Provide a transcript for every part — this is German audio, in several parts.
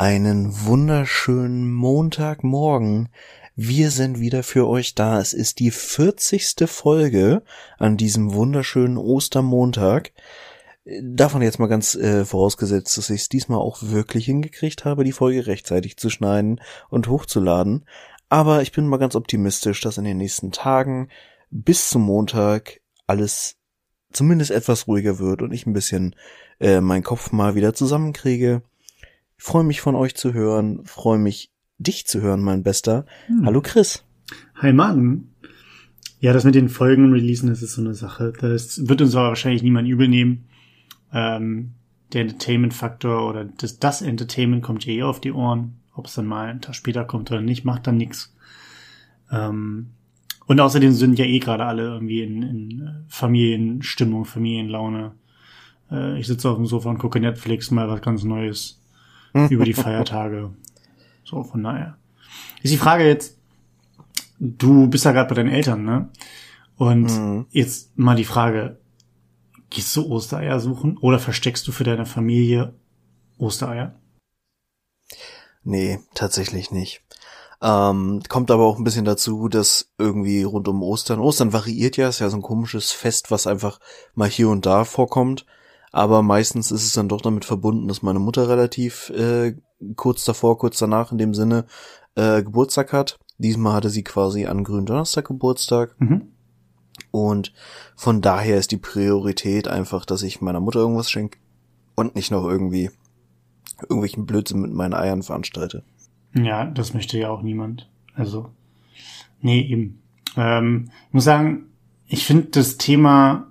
Einen wunderschönen Montagmorgen. Wir sind wieder für euch da. Es ist die 40. Folge an diesem wunderschönen Ostermontag. Davon jetzt mal ganz äh, vorausgesetzt, dass ich es diesmal auch wirklich hingekriegt habe, die Folge rechtzeitig zu schneiden und hochzuladen. Aber ich bin mal ganz optimistisch, dass in den nächsten Tagen bis zum Montag alles zumindest etwas ruhiger wird und ich ein bisschen äh, meinen Kopf mal wieder zusammenkriege ich freue mich von euch zu hören, freue mich dich zu hören, mein Bester. Hm. Hallo Chris. Hi Martin. Ja, das mit den Folgen releasen, das ist so eine Sache. Das wird uns aber wahrscheinlich niemand übel nehmen. Ähm, der Entertainment-Faktor oder das, das Entertainment kommt ja eh auf die Ohren. Ob es dann mal einen Tag später kommt oder nicht, macht dann nix. Ähm, und außerdem sind ja eh gerade alle irgendwie in, in Familienstimmung, Familienlaune. Äh, ich sitze auf dem Sofa und gucke Netflix, mal was ganz Neues über die Feiertage. So, von daher. Ist die Frage jetzt, du bist ja gerade bei deinen Eltern, ne? Und mhm. jetzt mal die Frage, gehst du Ostereier suchen oder versteckst du für deine Familie Ostereier? Nee, tatsächlich nicht. Ähm, kommt aber auch ein bisschen dazu, dass irgendwie rund um Ostern, Ostern variiert ja, ist ja so ein komisches Fest, was einfach mal hier und da vorkommt aber meistens ist es dann doch damit verbunden, dass meine Mutter relativ äh, kurz davor, kurz danach in dem Sinne äh, Geburtstag hat. Diesmal hatte sie quasi an Gründonnerstag Geburtstag. Mhm. Und von daher ist die Priorität einfach, dass ich meiner Mutter irgendwas schenke und nicht noch irgendwie irgendwelchen Blödsinn mit meinen Eiern veranstalte. Ja, das möchte ja auch niemand. Also, nee, eben. Ähm, ich muss sagen, ich finde das Thema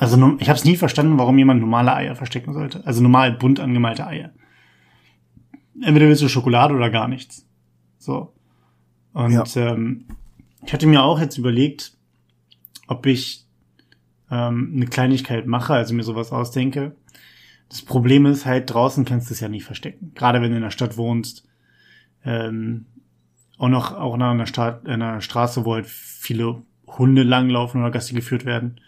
also ich habe es nie verstanden, warum jemand normale Eier verstecken sollte. Also normal bunt angemalte Eier. Entweder willst du Schokolade oder gar nichts. So. Und ja. ähm, ich hatte mir auch jetzt überlegt, ob ich ähm, eine Kleinigkeit mache, also mir sowas ausdenke. Das Problem ist halt, draußen kannst du es ja nicht verstecken. Gerade wenn du in der Stadt wohnst. Ähm, auch noch auch nach einer, Stadt, einer Straße, wo halt viele Hunde langlaufen oder Gassi geführt werden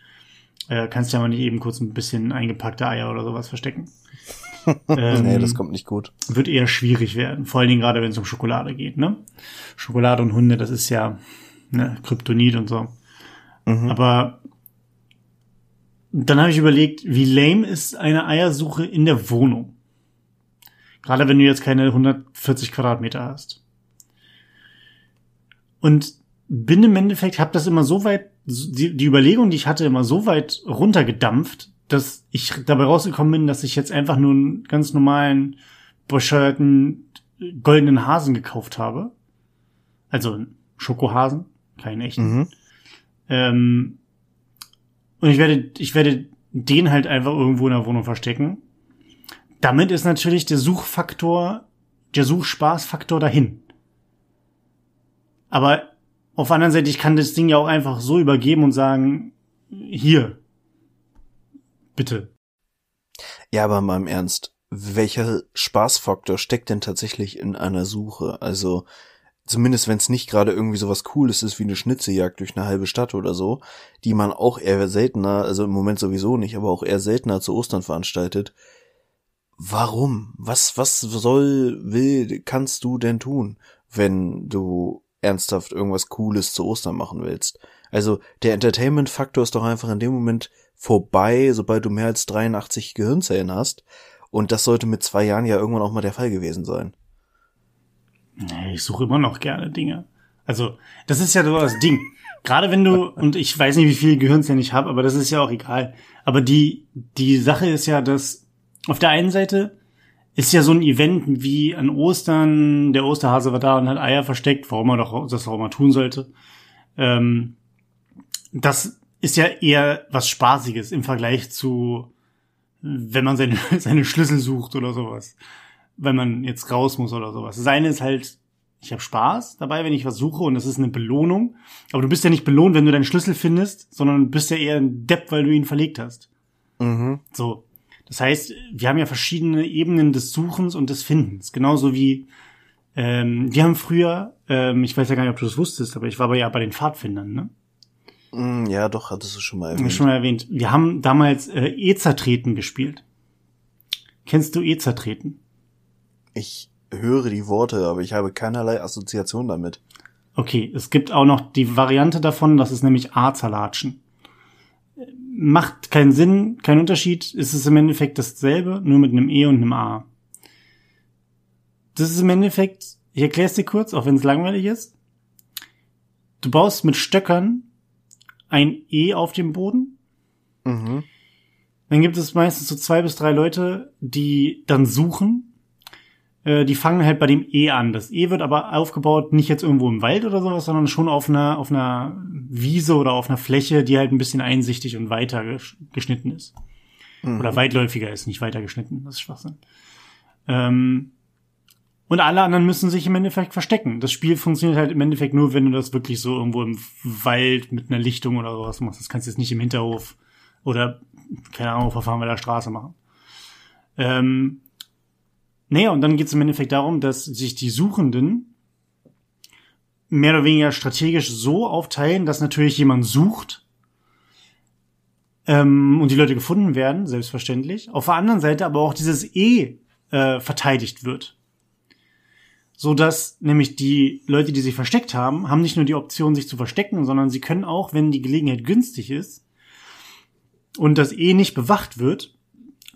äh, kannst ja mal nicht eben kurz ein bisschen eingepackte Eier oder sowas verstecken. ähm, nee, das kommt nicht gut. Wird eher schwierig werden. Vor allen Dingen gerade, wenn es um Schokolade geht, ne? Schokolade und Hunde, das ist ja ne, Kryptonit und so. Mhm. Aber dann habe ich überlegt, wie lame ist eine Eiersuche in der Wohnung? Gerade wenn du jetzt keine 140 Quadratmeter hast. Und bin im Endeffekt, habe das immer so weit die, die Überlegung, die ich hatte, immer so weit runtergedampft, dass ich dabei rausgekommen bin, dass ich jetzt einfach nur einen ganz normalen, bescheuerten, goldenen Hasen gekauft habe. Also Schokohasen, keinen echten. Mhm. Ähm, und ich werde, ich werde den halt einfach irgendwo in der Wohnung verstecken. Damit ist natürlich der Suchfaktor, der Suchspaßfaktor dahin. Aber auf der anderen Seite, ich kann das Ding ja auch einfach so übergeben und sagen, hier, bitte. Ja, aber mal im Ernst, welcher Spaßfaktor steckt denn tatsächlich in einer Suche? Also, zumindest wenn es nicht gerade irgendwie sowas Cooles ist wie eine Schnitzejagd durch eine halbe Stadt oder so, die man auch eher seltener, also im Moment sowieso nicht, aber auch eher seltener zu Ostern veranstaltet. Warum? Was, was soll, will, kannst du denn tun, wenn du ernsthaft irgendwas Cooles zu Ostern machen willst. Also der Entertainment-Faktor ist doch einfach in dem Moment vorbei, sobald du mehr als 83 Gehirnzellen hast. Und das sollte mit zwei Jahren ja irgendwann auch mal der Fall gewesen sein. Ich suche immer noch gerne Dinge. Also, das ist ja so das Ding. Gerade wenn du, und ich weiß nicht, wie viele Gehirnzellen ich habe, aber das ist ja auch egal. Aber die, die Sache ist ja, dass auf der einen Seite ist ja so ein Event wie an Ostern, der Osterhase war da und hat Eier versteckt, warum er doch das auch mal tun sollte. Ähm, das ist ja eher was Spaßiges im Vergleich zu, wenn man seine, seine Schlüssel sucht oder sowas. Wenn man jetzt raus muss oder sowas. Das eine ist halt, ich habe Spaß dabei, wenn ich was suche und das ist eine Belohnung. Aber du bist ja nicht belohnt, wenn du deinen Schlüssel findest, sondern du bist ja eher ein Depp, weil du ihn verlegt hast. Mhm. So. Das heißt, wir haben ja verschiedene Ebenen des Suchens und des Findens. Genauso wie ähm, wir haben früher, ähm, ich weiß ja gar nicht, ob du das wusstest, aber ich war aber ja bei den Pfadfindern, ne? Mm, ja, doch, hattest du schon mal erwähnt. Schon mal erwähnt. Wir haben damals äh, Ezertreten gespielt. Kennst du Ezertreten? Ich höre die Worte, aber ich habe keinerlei Assoziation damit. Okay, es gibt auch noch die Variante davon, das ist nämlich A-Zalatschen. Macht keinen Sinn, keinen Unterschied, es ist im Endeffekt dasselbe, nur mit einem E und einem A. Das ist im Endeffekt, ich erkläre es dir kurz, auch wenn es langweilig ist. Du baust mit Stöckern ein E auf dem Boden. Mhm. Dann gibt es meistens so zwei bis drei Leute, die dann suchen. Äh, die fangen halt bei dem E an. Das E wird aber aufgebaut nicht jetzt irgendwo im Wald oder sowas, sondern schon auf einer, auf einer Wiese oder auf einer Fläche, die halt ein bisschen einsichtig und weiter geschnitten ist. Mhm. Oder weitläufiger ist, nicht weiter geschnitten. Das ist Schwachsinn. Ähm, und alle anderen müssen sich im Endeffekt verstecken. Das Spiel funktioniert halt im Endeffekt nur, wenn du das wirklich so irgendwo im Wald mit einer Lichtung oder sowas machst. Das kannst du jetzt nicht im Hinterhof oder keine Ahnung, Verfahren bei der Straße machen. Ähm, naja, und dann geht es im Endeffekt darum, dass sich die Suchenden mehr oder weniger strategisch so aufteilen, dass natürlich jemand sucht ähm, und die Leute gefunden werden, selbstverständlich. Auf der anderen Seite aber auch dieses E äh, verteidigt wird. So dass nämlich die Leute, die sich versteckt haben, haben nicht nur die Option, sich zu verstecken, sondern sie können auch, wenn die Gelegenheit günstig ist, und das E nicht bewacht wird,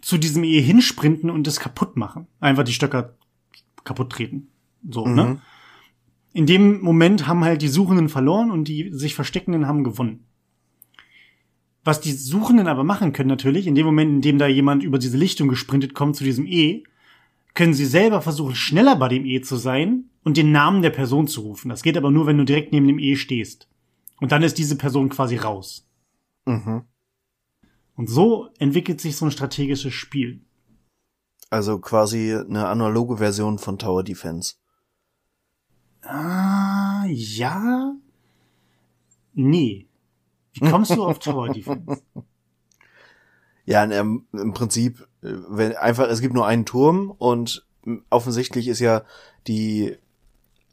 zu diesem E hinsprinten und das kaputt machen. Einfach die Stöcker kaputt treten. So, ne? mhm. ne? In dem Moment haben halt die Suchenden verloren und die sich Versteckenden haben gewonnen. Was die Suchenden aber machen können natürlich, in dem Moment, in dem da jemand über diese Lichtung gesprintet kommt zu diesem E, können sie selber versuchen, schneller bei dem E zu sein und den Namen der Person zu rufen. Das geht aber nur, wenn du direkt neben dem E stehst. Und dann ist diese Person quasi raus. Mhm. Und so entwickelt sich so ein strategisches Spiel. Also quasi eine analoge Version von Tower Defense. Ah, ja. Nee. Wie kommst du auf Tower Defense? Ja, im, im Prinzip, wenn einfach, es gibt nur einen Turm und offensichtlich ist ja die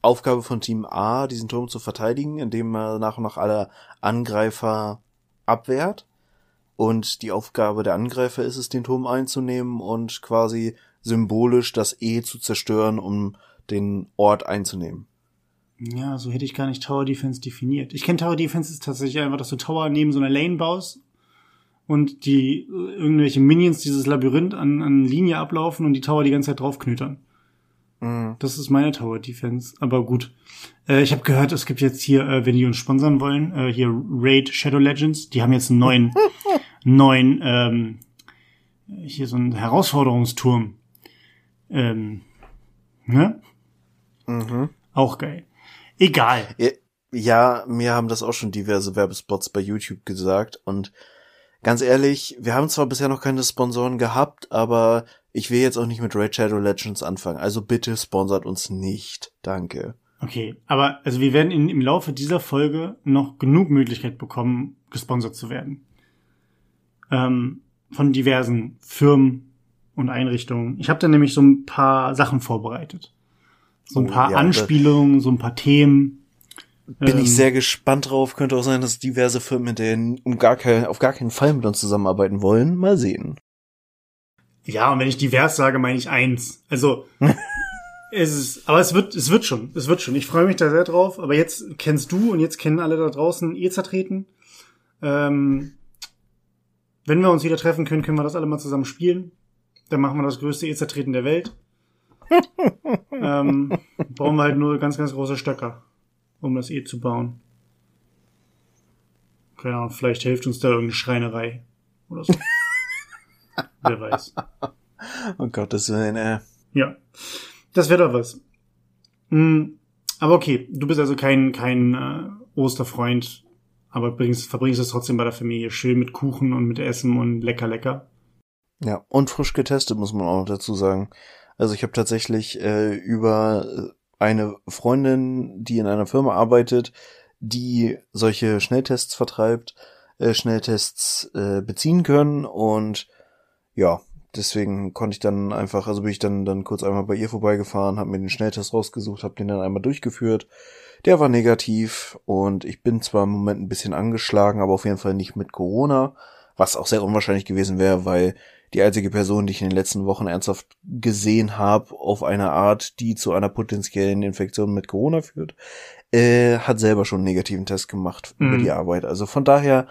Aufgabe von Team A, diesen Turm zu verteidigen, indem man nach und nach alle Angreifer abwehrt. Und die Aufgabe der Angreifer ist es, den Turm einzunehmen und quasi symbolisch das E zu zerstören, um den Ort einzunehmen. Ja, so hätte ich gar nicht Tower Defense definiert. Ich kenne Tower Defense ist tatsächlich einfach, dass du Tower neben so einer Lane baust und die irgendwelche Minions dieses Labyrinth an, an Linie ablaufen und die Tower die ganze Zeit draufknütern. Mhm. Das ist meine Tower Defense. Aber gut. Äh, ich habe gehört, es gibt jetzt hier, äh, wenn die uns sponsern wollen, äh, hier Raid Shadow Legends. Die haben jetzt einen neuen, neuen, ähm, hier so einen Herausforderungsturm. Ähm, ne? Mhm. Auch geil. Egal. Ja, ja, mir haben das auch schon diverse Werbespots bei YouTube gesagt und ganz ehrlich, wir haben zwar bisher noch keine Sponsoren gehabt, aber ich will jetzt auch nicht mit Raid Shadow Legends anfangen. Also bitte sponsert uns nicht. Danke. Okay, aber also wir werden in, im Laufe dieser Folge noch genug Möglichkeit bekommen, gesponsert zu werden. Ähm, von diversen Firmen und Einrichtungen. Ich habe da nämlich so ein paar Sachen vorbereitet. So ein oh, paar ja, Anspielungen, so ein paar Themen. Bin ähm, ich sehr gespannt drauf. Könnte auch sein, dass diverse Firmen mit denen um gar kein, auf gar keinen Fall mit uns zusammenarbeiten wollen. Mal sehen. Ja, und wenn ich divers sage, meine ich eins. Also es ist, aber es wird, es wird schon, es wird schon. Ich freue mich da sehr drauf. Aber jetzt kennst du und jetzt kennen alle da draußen eh zertreten. Ähm, wenn wir uns wieder treffen können, können wir das alle mal zusammen spielen. Dann machen wir das größte E-Zertreten der Welt. ähm, brauchen wir halt nur ganz, ganz große Stöcker, um das E zu bauen. Keine Ahnung, vielleicht hilft uns da irgendeine Schreinerei oder so. Wer weiß. Oh Gott, das wäre eine. Ja. Das wäre doch was. Hm, aber okay, du bist also kein, kein äh, Osterfreund, aber bringst, verbringst es trotzdem bei der Familie schön mit Kuchen und mit Essen und lecker, lecker. Ja, und frisch getestet, muss man auch noch dazu sagen. Also ich habe tatsächlich äh, über eine Freundin, die in einer Firma arbeitet, die solche Schnelltests vertreibt, äh, Schnelltests äh, beziehen können und ja, deswegen konnte ich dann einfach, also bin ich dann dann kurz einmal bei ihr vorbeigefahren, habe mir den Schnelltest rausgesucht, habe den dann einmal durchgeführt. Der war negativ und ich bin zwar im Moment ein bisschen angeschlagen, aber auf jeden Fall nicht mit Corona, was auch sehr unwahrscheinlich gewesen wäre, weil die einzige Person, die ich in den letzten Wochen ernsthaft gesehen habe, auf eine Art, die zu einer potenziellen Infektion mit Corona führt, äh, hat selber schon einen negativen Test gemacht mhm. über die Arbeit. Also von daher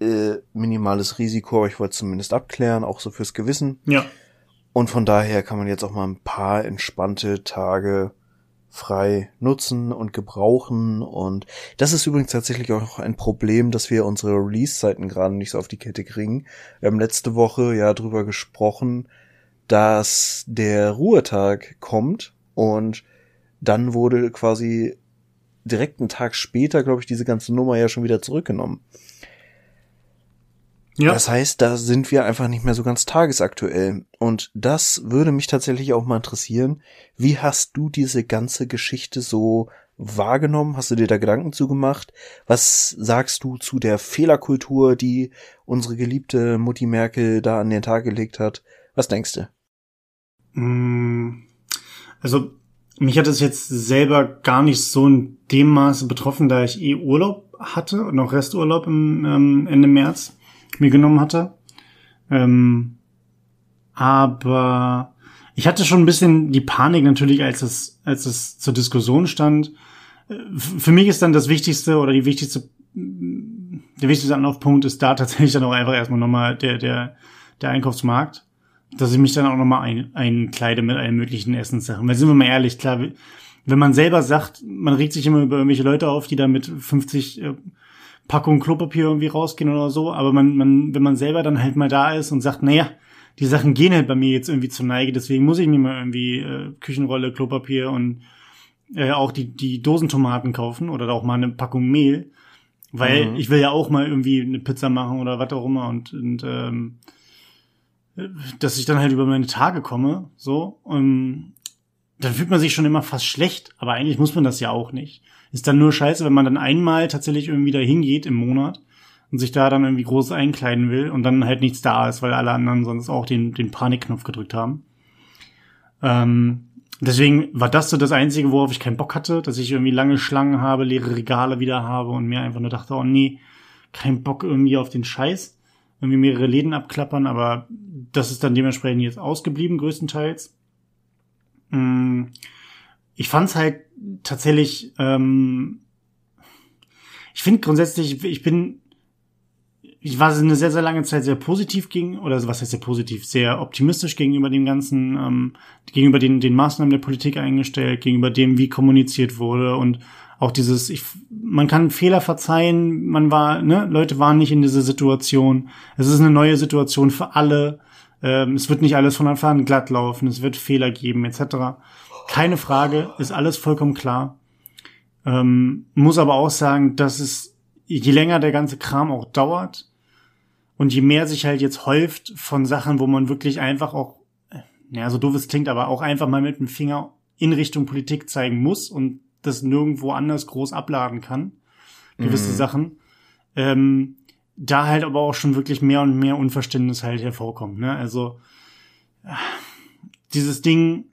äh, minimales Risiko, aber ich wollte zumindest abklären, auch so fürs Gewissen. Ja. Und von daher kann man jetzt auch mal ein paar entspannte Tage frei nutzen und gebrauchen. Und das ist übrigens tatsächlich auch ein Problem, dass wir unsere Release-Zeiten gerade nicht so auf die Kette kriegen. Wir haben letzte Woche ja drüber gesprochen, dass der Ruhetag kommt und dann wurde quasi direkt einen Tag später, glaube ich, diese ganze Nummer ja schon wieder zurückgenommen. Ja. Das heißt, da sind wir einfach nicht mehr so ganz tagesaktuell. Und das würde mich tatsächlich auch mal interessieren. Wie hast du diese ganze Geschichte so wahrgenommen? Hast du dir da Gedanken zugemacht? Was sagst du zu der Fehlerkultur, die unsere geliebte Mutti Merkel da an den Tag gelegt hat? Was denkst du? Mm, also, mich hat es jetzt selber gar nicht so in dem Maße betroffen, da ich eh Urlaub hatte und noch Resturlaub im ähm, Ende März mir genommen hatte. Ähm, aber ich hatte schon ein bisschen die Panik natürlich, als es, als es zur Diskussion stand. Äh, für mich ist dann das Wichtigste oder die wichtigste, der wichtigste Anlaufpunkt ist da tatsächlich dann auch einfach erstmal nochmal der, der, der Einkaufsmarkt. Dass ich mich dann auch nochmal ein, einkleide mit allen möglichen Essenssachen. Weil sind wir mal ehrlich, klar, wenn man selber sagt, man regt sich immer über irgendwelche Leute auf, die da mit 50 äh, Packung Klopapier irgendwie rausgehen oder so, aber man, man, wenn man selber dann halt mal da ist und sagt, naja, die Sachen gehen halt bei mir jetzt irgendwie zur Neige, deswegen muss ich mir mal irgendwie äh, Küchenrolle, Klopapier und äh, auch die, die Dosentomaten kaufen oder auch mal eine Packung Mehl, weil mhm. ich will ja auch mal irgendwie eine Pizza machen oder was auch immer und, und ähm, dass ich dann halt über meine Tage komme, so, und dann fühlt man sich schon immer fast schlecht, aber eigentlich muss man das ja auch nicht. Ist dann nur scheiße, wenn man dann einmal tatsächlich irgendwie da hingeht im Monat und sich da dann irgendwie groß einkleiden will und dann halt nichts da ist, weil alle anderen sonst auch den, den Panikknopf gedrückt haben. Ähm, deswegen war das so das Einzige, worauf ich keinen Bock hatte, dass ich irgendwie lange Schlangen habe, leere Regale wieder habe und mir einfach nur dachte, oh nee, kein Bock irgendwie auf den Scheiß. Irgendwie mehrere Läden abklappern, aber das ist dann dementsprechend jetzt ausgeblieben, größtenteils. Mm, ich fand's halt tatsächlich, ähm, ich finde grundsätzlich, ich bin, ich war eine sehr, sehr lange Zeit sehr positiv gegen, oder was heißt sehr positiv, sehr optimistisch gegenüber dem ganzen, ähm, gegenüber den, den Maßnahmen der Politik eingestellt, gegenüber dem, wie kommuniziert wurde und auch dieses, ich, man kann Fehler verzeihen, man war, ne, Leute waren nicht in dieser Situation. Es ist eine neue Situation für alle. Ähm, es wird nicht alles von Anfang an glatt laufen, es wird Fehler geben, etc. Keine Frage, ist alles vollkommen klar. Ähm, muss aber auch sagen, dass es, je länger der ganze Kram auch dauert und je mehr sich halt jetzt häuft von Sachen, wo man wirklich einfach auch, ja, so doof es klingt, aber auch einfach mal mit dem Finger in Richtung Politik zeigen muss und das nirgendwo anders groß abladen kann, gewisse mhm. Sachen, ähm, da halt aber auch schon wirklich mehr und mehr Unverständnis halt hervorkommt, ne? Also, dieses Ding,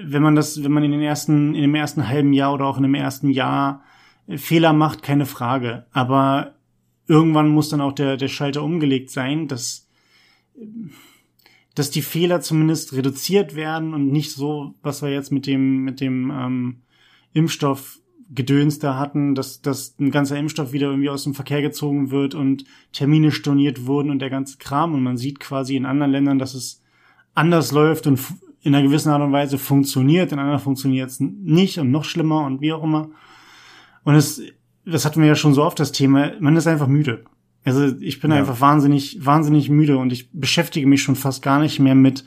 wenn man das, wenn man in den ersten, in dem ersten halben Jahr oder auch in dem ersten Jahr Fehler macht, keine Frage. Aber irgendwann muss dann auch der, der Schalter umgelegt sein, dass, dass die Fehler zumindest reduziert werden und nicht so, was wir jetzt mit dem, mit dem ähm, Impfstoff Gedöns da hatten, dass, dass ein ganzer Impfstoff wieder irgendwie aus dem Verkehr gezogen wird und Termine storniert wurden und der ganze Kram. Und man sieht quasi in anderen Ländern, dass es anders läuft und in einer gewissen Art und Weise funktioniert, in einer funktioniert es nicht und noch schlimmer und wie auch immer. Und es, das hatten wir ja schon so oft das Thema, man ist einfach müde. Also ich bin ja. einfach wahnsinnig, wahnsinnig müde und ich beschäftige mich schon fast gar nicht mehr mit,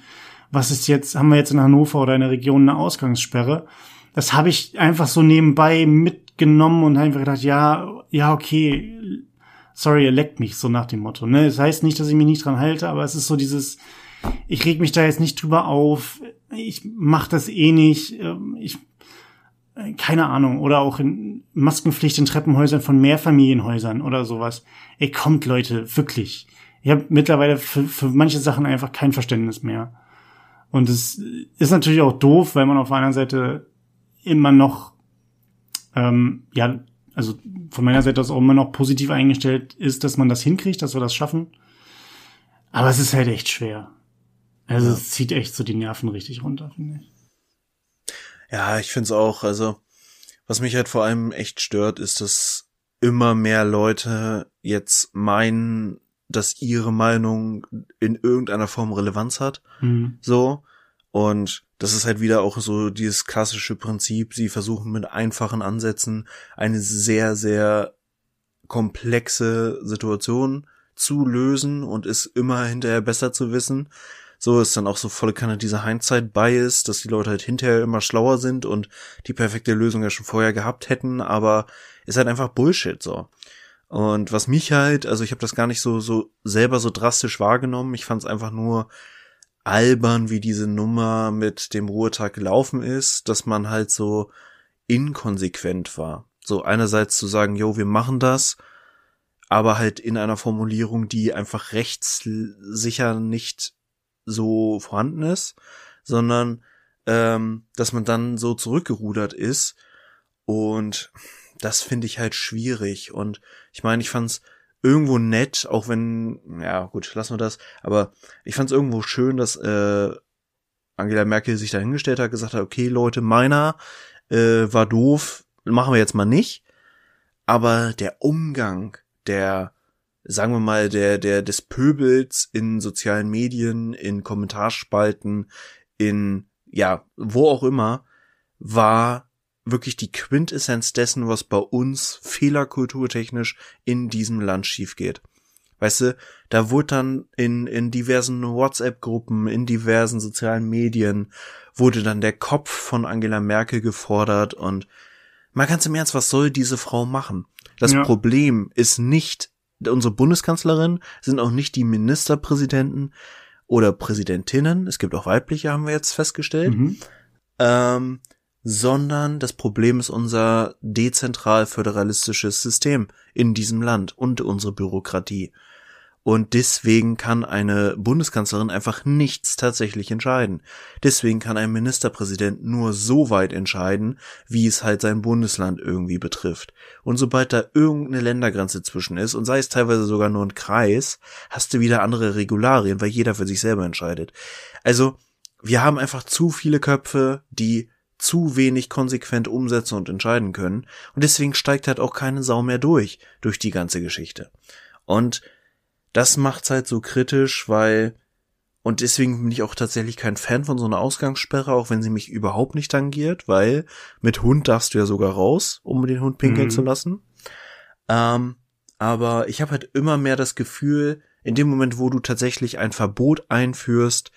was ist jetzt, haben wir jetzt in Hannover oder in der Region eine Ausgangssperre? Das habe ich einfach so nebenbei mitgenommen und einfach gedacht, ja, ja, okay, sorry, er leckt mich, so nach dem Motto. Ne? Das heißt nicht, dass ich mich nicht dran halte, aber es ist so dieses, ich reg mich da jetzt nicht drüber auf, ich mach das eh nicht, ähm, ich keine Ahnung, oder auch in Maskenpflicht in Treppenhäusern von Mehrfamilienhäusern oder sowas. Ey, kommt Leute, wirklich. Ich habe mittlerweile für, für manche Sachen einfach kein Verständnis mehr. Und es ist natürlich auch doof, weil man auf einer Seite immer noch, ähm, ja, also von meiner Seite aus auch immer noch positiv eingestellt ist, dass man das hinkriegt, dass wir das schaffen. Aber es ist halt echt schwer. Also ja. es zieht echt so die Nerven richtig runter, finde ich. Ja, ich finde es auch. Also, was mich halt vor allem echt stört, ist, dass immer mehr Leute jetzt meinen, dass ihre Meinung in irgendeiner Form Relevanz hat. Mhm. So. Und das ist halt wieder auch so dieses klassische Prinzip. Sie versuchen mit einfachen Ansätzen eine sehr, sehr komplexe Situation zu lösen und ist immer hinterher besser zu wissen. So ist dann auch so volle Kanne dieser Hindsight-Bias, dass die Leute halt hinterher immer schlauer sind und die perfekte Lösung ja schon vorher gehabt hätten, aber ist halt einfach Bullshit so. Und was mich halt, also ich habe das gar nicht so so selber so drastisch wahrgenommen. Ich fand es einfach nur albern, wie diese Nummer mit dem Ruhetag gelaufen ist, dass man halt so inkonsequent war. So einerseits zu sagen, jo, wir machen das, aber halt in einer Formulierung, die einfach rechtssicher nicht so vorhanden ist, sondern ähm, dass man dann so zurückgerudert ist. Und das finde ich halt schwierig. Und ich meine, ich fand's irgendwo nett, auch wenn, ja gut, lassen wir das, aber ich fand es irgendwo schön, dass äh, Angela Merkel sich dahingestellt hat, gesagt hat, okay Leute, meiner äh, war doof, machen wir jetzt mal nicht, aber der Umgang der, sagen wir mal, der, der, des Pöbels in sozialen Medien, in Kommentarspalten, in, ja, wo auch immer, war wirklich die Quintessenz dessen, was bei uns fehlerkulturtechnisch in diesem Land schief geht. Weißt du, da wurde dann in, in diversen WhatsApp-Gruppen, in diversen sozialen Medien, wurde dann der Kopf von Angela Merkel gefordert und mal ganz im Ernst, was soll diese Frau machen? Das ja. Problem ist nicht unsere Bundeskanzlerin, sind auch nicht die Ministerpräsidenten oder Präsidentinnen, es gibt auch weibliche, haben wir jetzt festgestellt. Mhm. Ähm, sondern das Problem ist unser dezentral föderalistisches System in diesem Land und unsere Bürokratie. Und deswegen kann eine Bundeskanzlerin einfach nichts tatsächlich entscheiden. Deswegen kann ein Ministerpräsident nur so weit entscheiden, wie es halt sein Bundesland irgendwie betrifft. Und sobald da irgendeine Ländergrenze zwischen ist, und sei es teilweise sogar nur ein Kreis, hast du wieder andere Regularien, weil jeder für sich selber entscheidet. Also, wir haben einfach zu viele Köpfe, die zu wenig konsequent umsetzen und entscheiden können. Und deswegen steigt halt auch keine Sau mehr durch, durch die ganze Geschichte. Und das macht's halt so kritisch, weil, und deswegen bin ich auch tatsächlich kein Fan von so einer Ausgangssperre, auch wenn sie mich überhaupt nicht tangiert, weil mit Hund darfst du ja sogar raus, um den Hund pinkeln mhm. zu lassen. Ähm, aber ich habe halt immer mehr das Gefühl, in dem Moment, wo du tatsächlich ein Verbot einführst,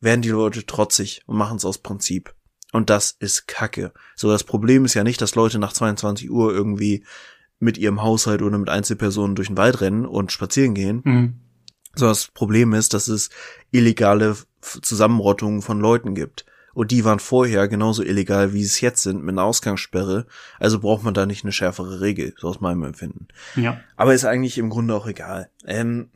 werden die Leute trotzig und machen es aus Prinzip. Und das ist Kacke. So, das Problem ist ja nicht, dass Leute nach 22 Uhr irgendwie mit ihrem Haushalt oder mit Einzelpersonen durch den Wald rennen und spazieren gehen. Mhm. So, das Problem ist, dass es illegale Zusammenrottungen von Leuten gibt. Und die waren vorher genauso illegal, wie es jetzt sind, mit einer Ausgangssperre. Also braucht man da nicht eine schärfere Regel, so aus meinem Empfinden. Ja. Aber ist eigentlich im Grunde auch egal. Ähm,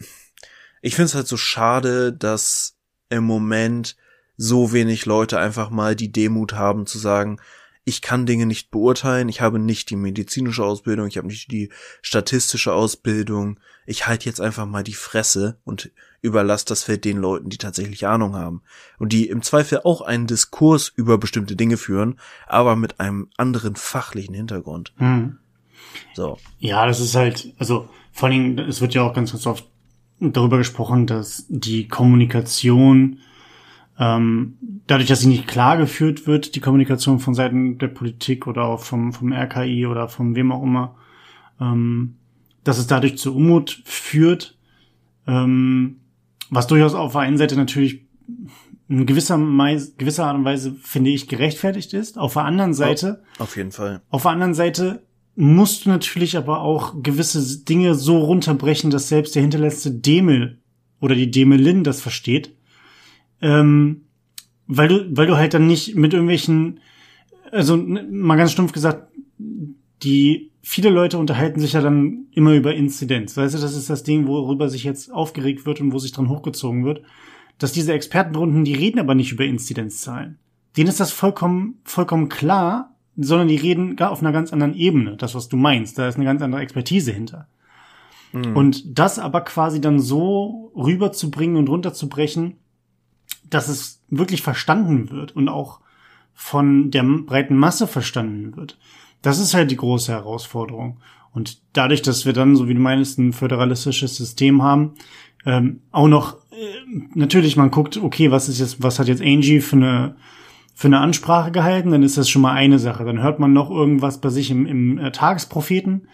ich finde es halt so schade, dass im Moment so wenig Leute einfach mal die Demut haben zu sagen, ich kann Dinge nicht beurteilen, ich habe nicht die medizinische Ausbildung, ich habe nicht die statistische Ausbildung, ich halte jetzt einfach mal die Fresse und überlasse das Feld den Leuten, die tatsächlich Ahnung haben und die im Zweifel auch einen Diskurs über bestimmte Dinge führen, aber mit einem anderen fachlichen Hintergrund. Hm. So. Ja, das ist halt, also vor allem, es wird ja auch ganz, ganz oft darüber gesprochen, dass die Kommunikation ähm, dadurch, dass sie nicht klar geführt wird, die Kommunikation von Seiten der Politik oder auch vom, vom RKI oder von wem auch immer, ähm, dass es dadurch zu Unmut führt, ähm, was durchaus auf der einen Seite natürlich in gewisser, gewisser Art und Weise, finde ich, gerechtfertigt ist. Auf der anderen Seite. Auf jeden Fall. Auf der anderen Seite musst du natürlich aber auch gewisse Dinge so runterbrechen, dass selbst der hinterletzte Demel oder die Demelin das versteht ähm, weil du, weil du halt dann nicht mit irgendwelchen, also mal ganz stumpf gesagt, die viele Leute unterhalten sich ja dann immer über Inzidenz. Weißt du, das ist das Ding, worüber sich jetzt aufgeregt wird und wo sich dran hochgezogen wird, dass diese Expertenrunden, die reden aber nicht über Inzidenzzahlen. Denen ist das vollkommen, vollkommen klar, sondern die reden gar auf einer ganz anderen Ebene. Das, was du meinst, da ist eine ganz andere Expertise hinter. Mhm. Und das aber quasi dann so rüberzubringen und runterzubrechen, dass es wirklich verstanden wird und auch von der breiten Masse verstanden wird. Das ist halt die große Herausforderung. Und dadurch, dass wir dann, so wie du meinst, ein föderalistisches System haben, ähm, auch noch, äh, natürlich, man guckt, okay, was ist jetzt, was hat jetzt Angie für eine, für eine Ansprache gehalten, dann ist das schon mal eine Sache. Dann hört man noch irgendwas bei sich im, im äh, Tagespropheten.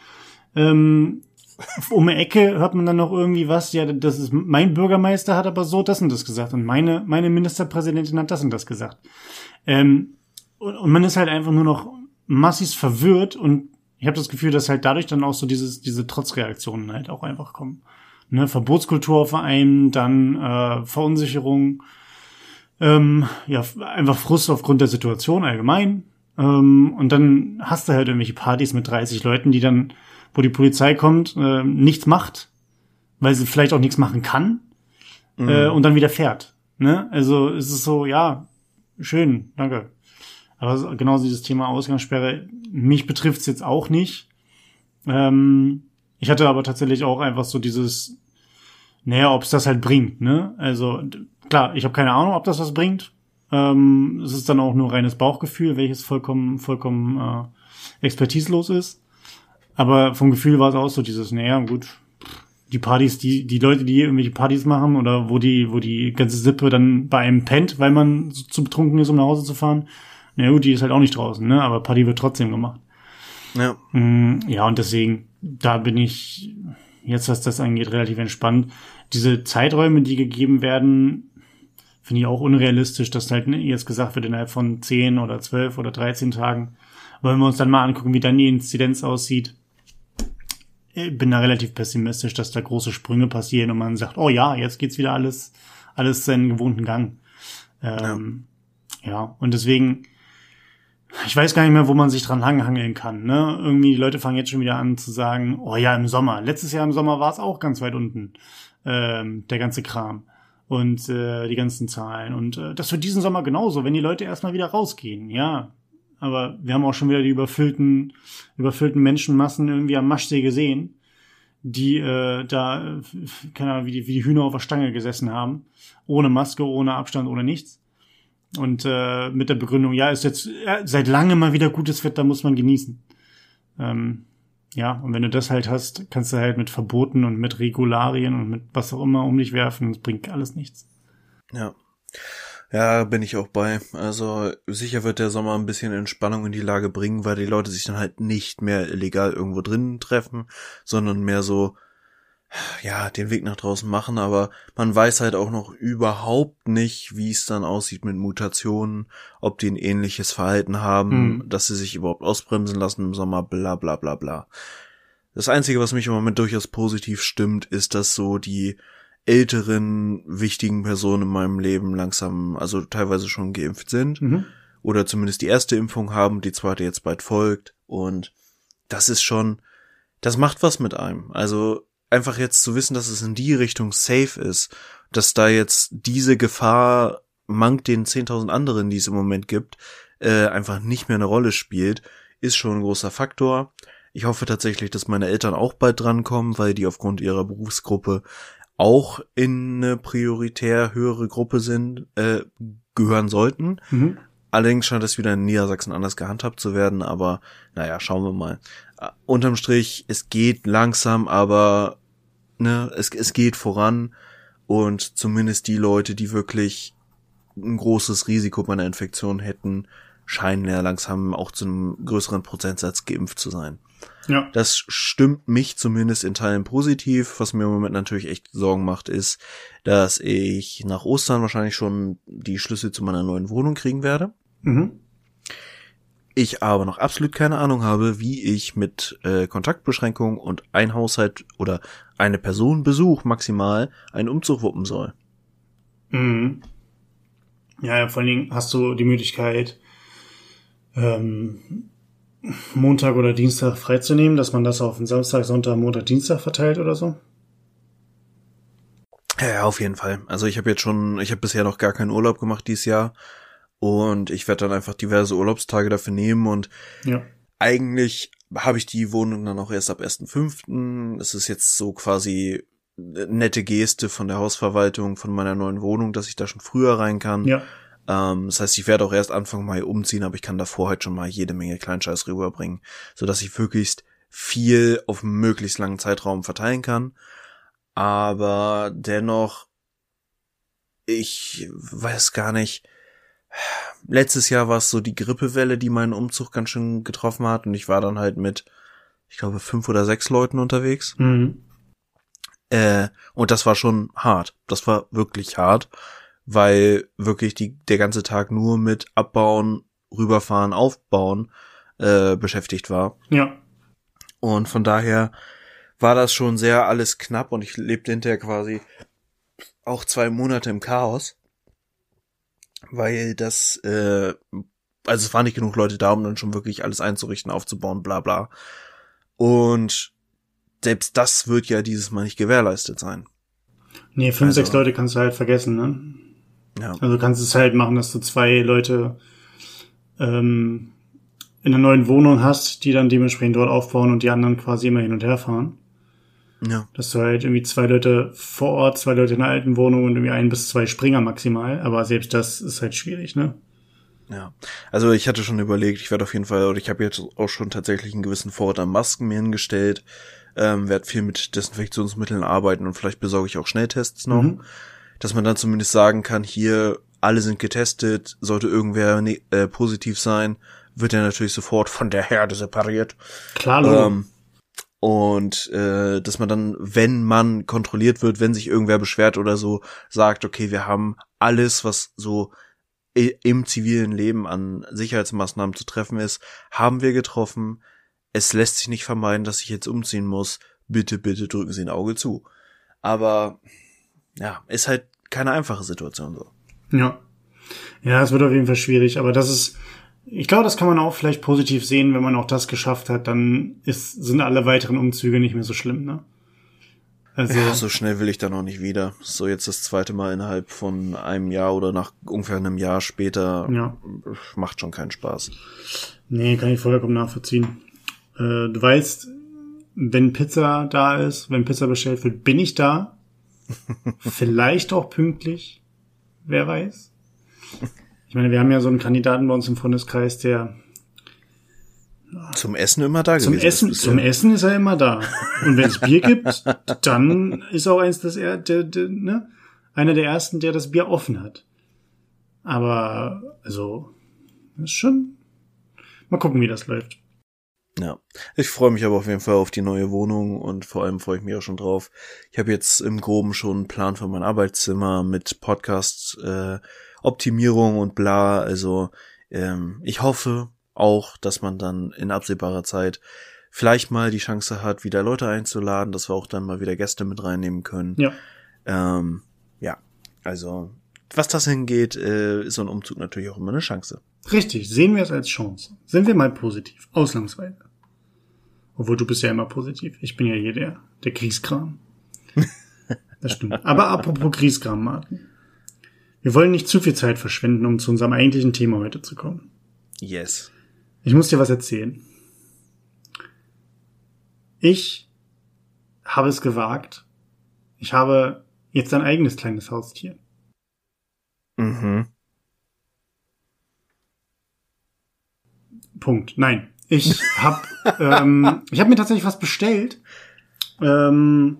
Ähm, um die Ecke hört man dann noch irgendwie was, ja, das ist, mein Bürgermeister hat aber so das und das gesagt und meine, meine Ministerpräsidentin hat das und das gesagt. Ähm, und, und man ist halt einfach nur noch massiv verwirrt und ich habe das Gefühl, dass halt dadurch dann auch so dieses, diese Trotzreaktionen halt auch einfach kommen. Ne, Verbotskultur auf einen, dann äh, Verunsicherung, ähm, ja, einfach Frust aufgrund der Situation allgemein. Ähm, und dann hast du halt irgendwelche Partys mit 30 Leuten, die dann, wo die Polizei kommt, äh, nichts macht, weil sie vielleicht auch nichts machen kann, mhm. äh, und dann wieder fährt. Ne? Also es ist so, ja, schön, danke. Aber genauso dieses Thema Ausgangssperre, mich betrifft's jetzt auch nicht. Ähm, ich hatte aber tatsächlich auch einfach so dieses, naja, ob es das halt bringt, ne? Also klar, ich habe keine Ahnung, ob das was bringt. Ähm, es ist dann auch nur reines Bauchgefühl, welches vollkommen, vollkommen äh, expertislos ist. Aber vom Gefühl war es auch so dieses, naja, gut, die Partys, die, die Leute, die irgendwelche Partys machen oder wo die, wo die ganze Sippe dann bei einem pennt, weil man so zu betrunken ist, um nach Hause zu fahren, na gut, die ist halt auch nicht draußen, ne? Aber Party wird trotzdem gemacht. Ja. Mm, ja, und deswegen, da bin ich jetzt, was das angeht, relativ entspannt. Diese Zeiträume, die gegeben werden, finde ich auch unrealistisch, dass halt jetzt gesagt wird, innerhalb von 10 oder 12 oder 13 Tagen. Aber wenn wir uns dann mal angucken, wie dann die Inzidenz aussieht, bin da relativ pessimistisch, dass da große Sprünge passieren und man sagt, oh ja, jetzt geht's wieder alles, alles seinen gewohnten Gang. Ähm, ja. ja, und deswegen, ich weiß gar nicht mehr, wo man sich dran langhangeln kann. Ne? Irgendwie die Leute fangen jetzt schon wieder an zu sagen, oh ja, im Sommer. Letztes Jahr im Sommer war es auch ganz weit unten, ähm, der ganze Kram und äh, die ganzen Zahlen. Und äh, das wird diesen Sommer genauso, wenn die Leute erstmal wieder rausgehen. Ja, aber wir haben auch schon wieder die überfüllten, überfüllten Menschenmassen irgendwie am Maschsee gesehen, die äh, da, keine Ahnung, wie die, wie die Hühner auf der Stange gesessen haben, ohne Maske, ohne Abstand, ohne nichts. Und äh, mit der Begründung, ja, ist jetzt ja, seit langem mal wieder gutes Wetter, muss man genießen. Ähm, ja, und wenn du das halt hast, kannst du halt mit Verboten und mit Regularien und mit was auch immer um dich werfen. Das bringt alles nichts. Ja. Ja, bin ich auch bei. Also sicher wird der Sommer ein bisschen Entspannung in die Lage bringen, weil die Leute sich dann halt nicht mehr illegal irgendwo drinnen treffen, sondern mehr so ja, den Weg nach draußen machen, aber man weiß halt auch noch überhaupt nicht, wie es dann aussieht mit Mutationen, ob die ein ähnliches Verhalten haben, mhm. dass sie sich überhaupt ausbremsen lassen im Sommer, bla bla bla bla. Das Einzige, was mich im Moment durchaus positiv stimmt, ist, dass so die älteren, wichtigen Personen in meinem Leben langsam, also teilweise schon geimpft sind. Mhm. Oder zumindest die erste Impfung haben, die zweite jetzt bald folgt. Und das ist schon, das macht was mit einem. Also einfach jetzt zu wissen, dass es in die Richtung safe ist, dass da jetzt diese Gefahr mankt den 10.000 anderen, die es im Moment gibt, äh, einfach nicht mehr eine Rolle spielt, ist schon ein großer Faktor. Ich hoffe tatsächlich, dass meine Eltern auch bald drankommen, weil die aufgrund ihrer Berufsgruppe auch in eine prioritär höhere Gruppe sind, äh, gehören sollten. Mhm. Allerdings scheint es wieder in Niedersachsen anders gehandhabt zu werden, aber naja, schauen wir mal. Uh, unterm Strich, es geht langsam, aber ne, es, es geht voran und zumindest die Leute, die wirklich ein großes Risiko bei einer Infektion hätten, scheinen ja langsam auch zu einem größeren Prozentsatz geimpft zu sein. Ja. Das stimmt mich zumindest in Teilen positiv. Was mir im Moment natürlich echt Sorgen macht, ist, dass ich nach Ostern wahrscheinlich schon die Schlüssel zu meiner neuen Wohnung kriegen werde. Mhm. Ich aber noch absolut keine Ahnung habe, wie ich mit äh, Kontaktbeschränkungen und ein Haushalt oder eine Person Besuch maximal einen Umzug wuppen soll. Mhm. Ja, ja, vor allen Dingen hast du die Möglichkeit, ähm, Montag oder Dienstag freizunehmen, dass man das auf den Samstag, Sonntag, Montag, Dienstag verteilt oder so? Ja, auf jeden Fall. Also ich habe jetzt schon, ich habe bisher noch gar keinen Urlaub gemacht dieses Jahr und ich werde dann einfach diverse Urlaubstage dafür nehmen und ja. eigentlich habe ich die Wohnung dann auch erst ab 1.5. Es ist jetzt so quasi nette Geste von der Hausverwaltung von meiner neuen Wohnung, dass ich da schon früher rein kann. Ja. Ähm, das heißt, ich werde auch erst Anfang Mai umziehen, aber ich kann davor halt schon mal jede Menge Kleinscheiß rüberbringen, so dass ich möglichst viel auf möglichst langen Zeitraum verteilen kann. Aber dennoch, ich weiß gar nicht. Letztes Jahr war es so die Grippewelle, die meinen Umzug ganz schön getroffen hat und ich war dann halt mit, ich glaube, fünf oder sechs Leuten unterwegs. Mhm. Äh, und das war schon hart. Das war wirklich hart, weil wirklich die, der ganze Tag nur mit Abbauen, rüberfahren, aufbauen äh, beschäftigt war. Ja. Und von daher war das schon sehr alles knapp und ich lebte hinterher quasi auch zwei Monate im Chaos, weil das, äh, also es waren nicht genug Leute da, um dann schon wirklich alles einzurichten, aufzubauen, bla bla. Und selbst das wird ja dieses Mal nicht gewährleistet sein. Nee, fünf, Also- sechs Leute kannst du halt vergessen, ne? Ja. Also du kannst es halt machen, dass du zwei Leute ähm, in einer neuen Wohnung hast, die dann dementsprechend dort aufbauen und die anderen quasi immer hin und her fahren. Ja. Dass du halt irgendwie zwei Leute vor Ort, zwei Leute in der alten Wohnung und irgendwie ein bis zwei Springer maximal. Aber selbst das ist halt schwierig, ne? Ja, also ich hatte schon überlegt, ich werde auf jeden Fall, oder ich habe jetzt auch schon tatsächlich einen gewissen Vorrat an Masken mir hingestellt, ähm, werde viel mit Desinfektionsmitteln arbeiten und vielleicht besorge ich auch Schnelltests noch, Mhm. Dass man dann zumindest sagen kann, hier, alle sind getestet, sollte irgendwer ne, äh, positiv sein, wird er natürlich sofort von der Herde separiert. Klar, Logo. Ähm, und äh, dass man dann, wenn man kontrolliert wird, wenn sich irgendwer beschwert oder so, sagt, okay, wir haben alles, was so im zivilen Leben an Sicherheitsmaßnahmen zu treffen ist, haben wir getroffen. Es lässt sich nicht vermeiden, dass ich jetzt umziehen muss. Bitte, bitte drücken Sie ein Auge zu. Aber ja, ist halt keine einfache Situation so. Ja. Ja, es wird auf jeden Fall schwierig, aber das ist, ich glaube, das kann man auch vielleicht positiv sehen, wenn man auch das geschafft hat, dann ist, sind alle weiteren Umzüge nicht mehr so schlimm, ne? Also, Ja, so schnell will ich da noch nicht wieder. So jetzt das zweite Mal innerhalb von einem Jahr oder nach ungefähr einem Jahr später ja. macht schon keinen Spaß. Nee, kann ich vollkommen nachvollziehen. Äh, du weißt, wenn Pizza da ist, wenn Pizza bestellt wird, bin ich da. Vielleicht auch pünktlich. Wer weiß. Ich meine, wir haben ja so einen Kandidaten bei uns im Freundeskreis, der Zum Essen immer da zum gewesen Essen, ist zum. Essen ist er immer da. Und wenn es Bier gibt, dann ist auch eins, dass er, der, der, ne, einer der ersten, der das Bier offen hat. Aber, also, das ist schon, mal gucken, wie das läuft. Ja, ich freue mich aber auf jeden Fall auf die neue Wohnung und vor allem freue ich mich auch schon drauf. Ich habe jetzt im Groben schon einen Plan für mein Arbeitszimmer mit Podcast äh, Optimierung und bla. Also ähm, ich hoffe auch, dass man dann in absehbarer Zeit vielleicht mal die Chance hat, wieder Leute einzuladen, dass wir auch dann mal wieder Gäste mit reinnehmen können. Ja. Ähm, ja, also was das hingeht, äh, ist so ein Umzug natürlich auch immer eine Chance. Richtig, sehen wir es als Chance. Sind wir mal positiv, ausnahmsweise. Obwohl du bist ja immer positiv. Ich bin ja hier der, der Kriegskram. Das stimmt. Aber apropos Kriegskram, Martin. Wir wollen nicht zu viel Zeit verschwenden, um zu unserem eigentlichen Thema heute zu kommen. Yes. Ich muss dir was erzählen. Ich habe es gewagt. Ich habe jetzt ein eigenes kleines Haustier. Mhm. Punkt. Nein. Ich habe ähm, ich habe mir tatsächlich was bestellt. Ähm,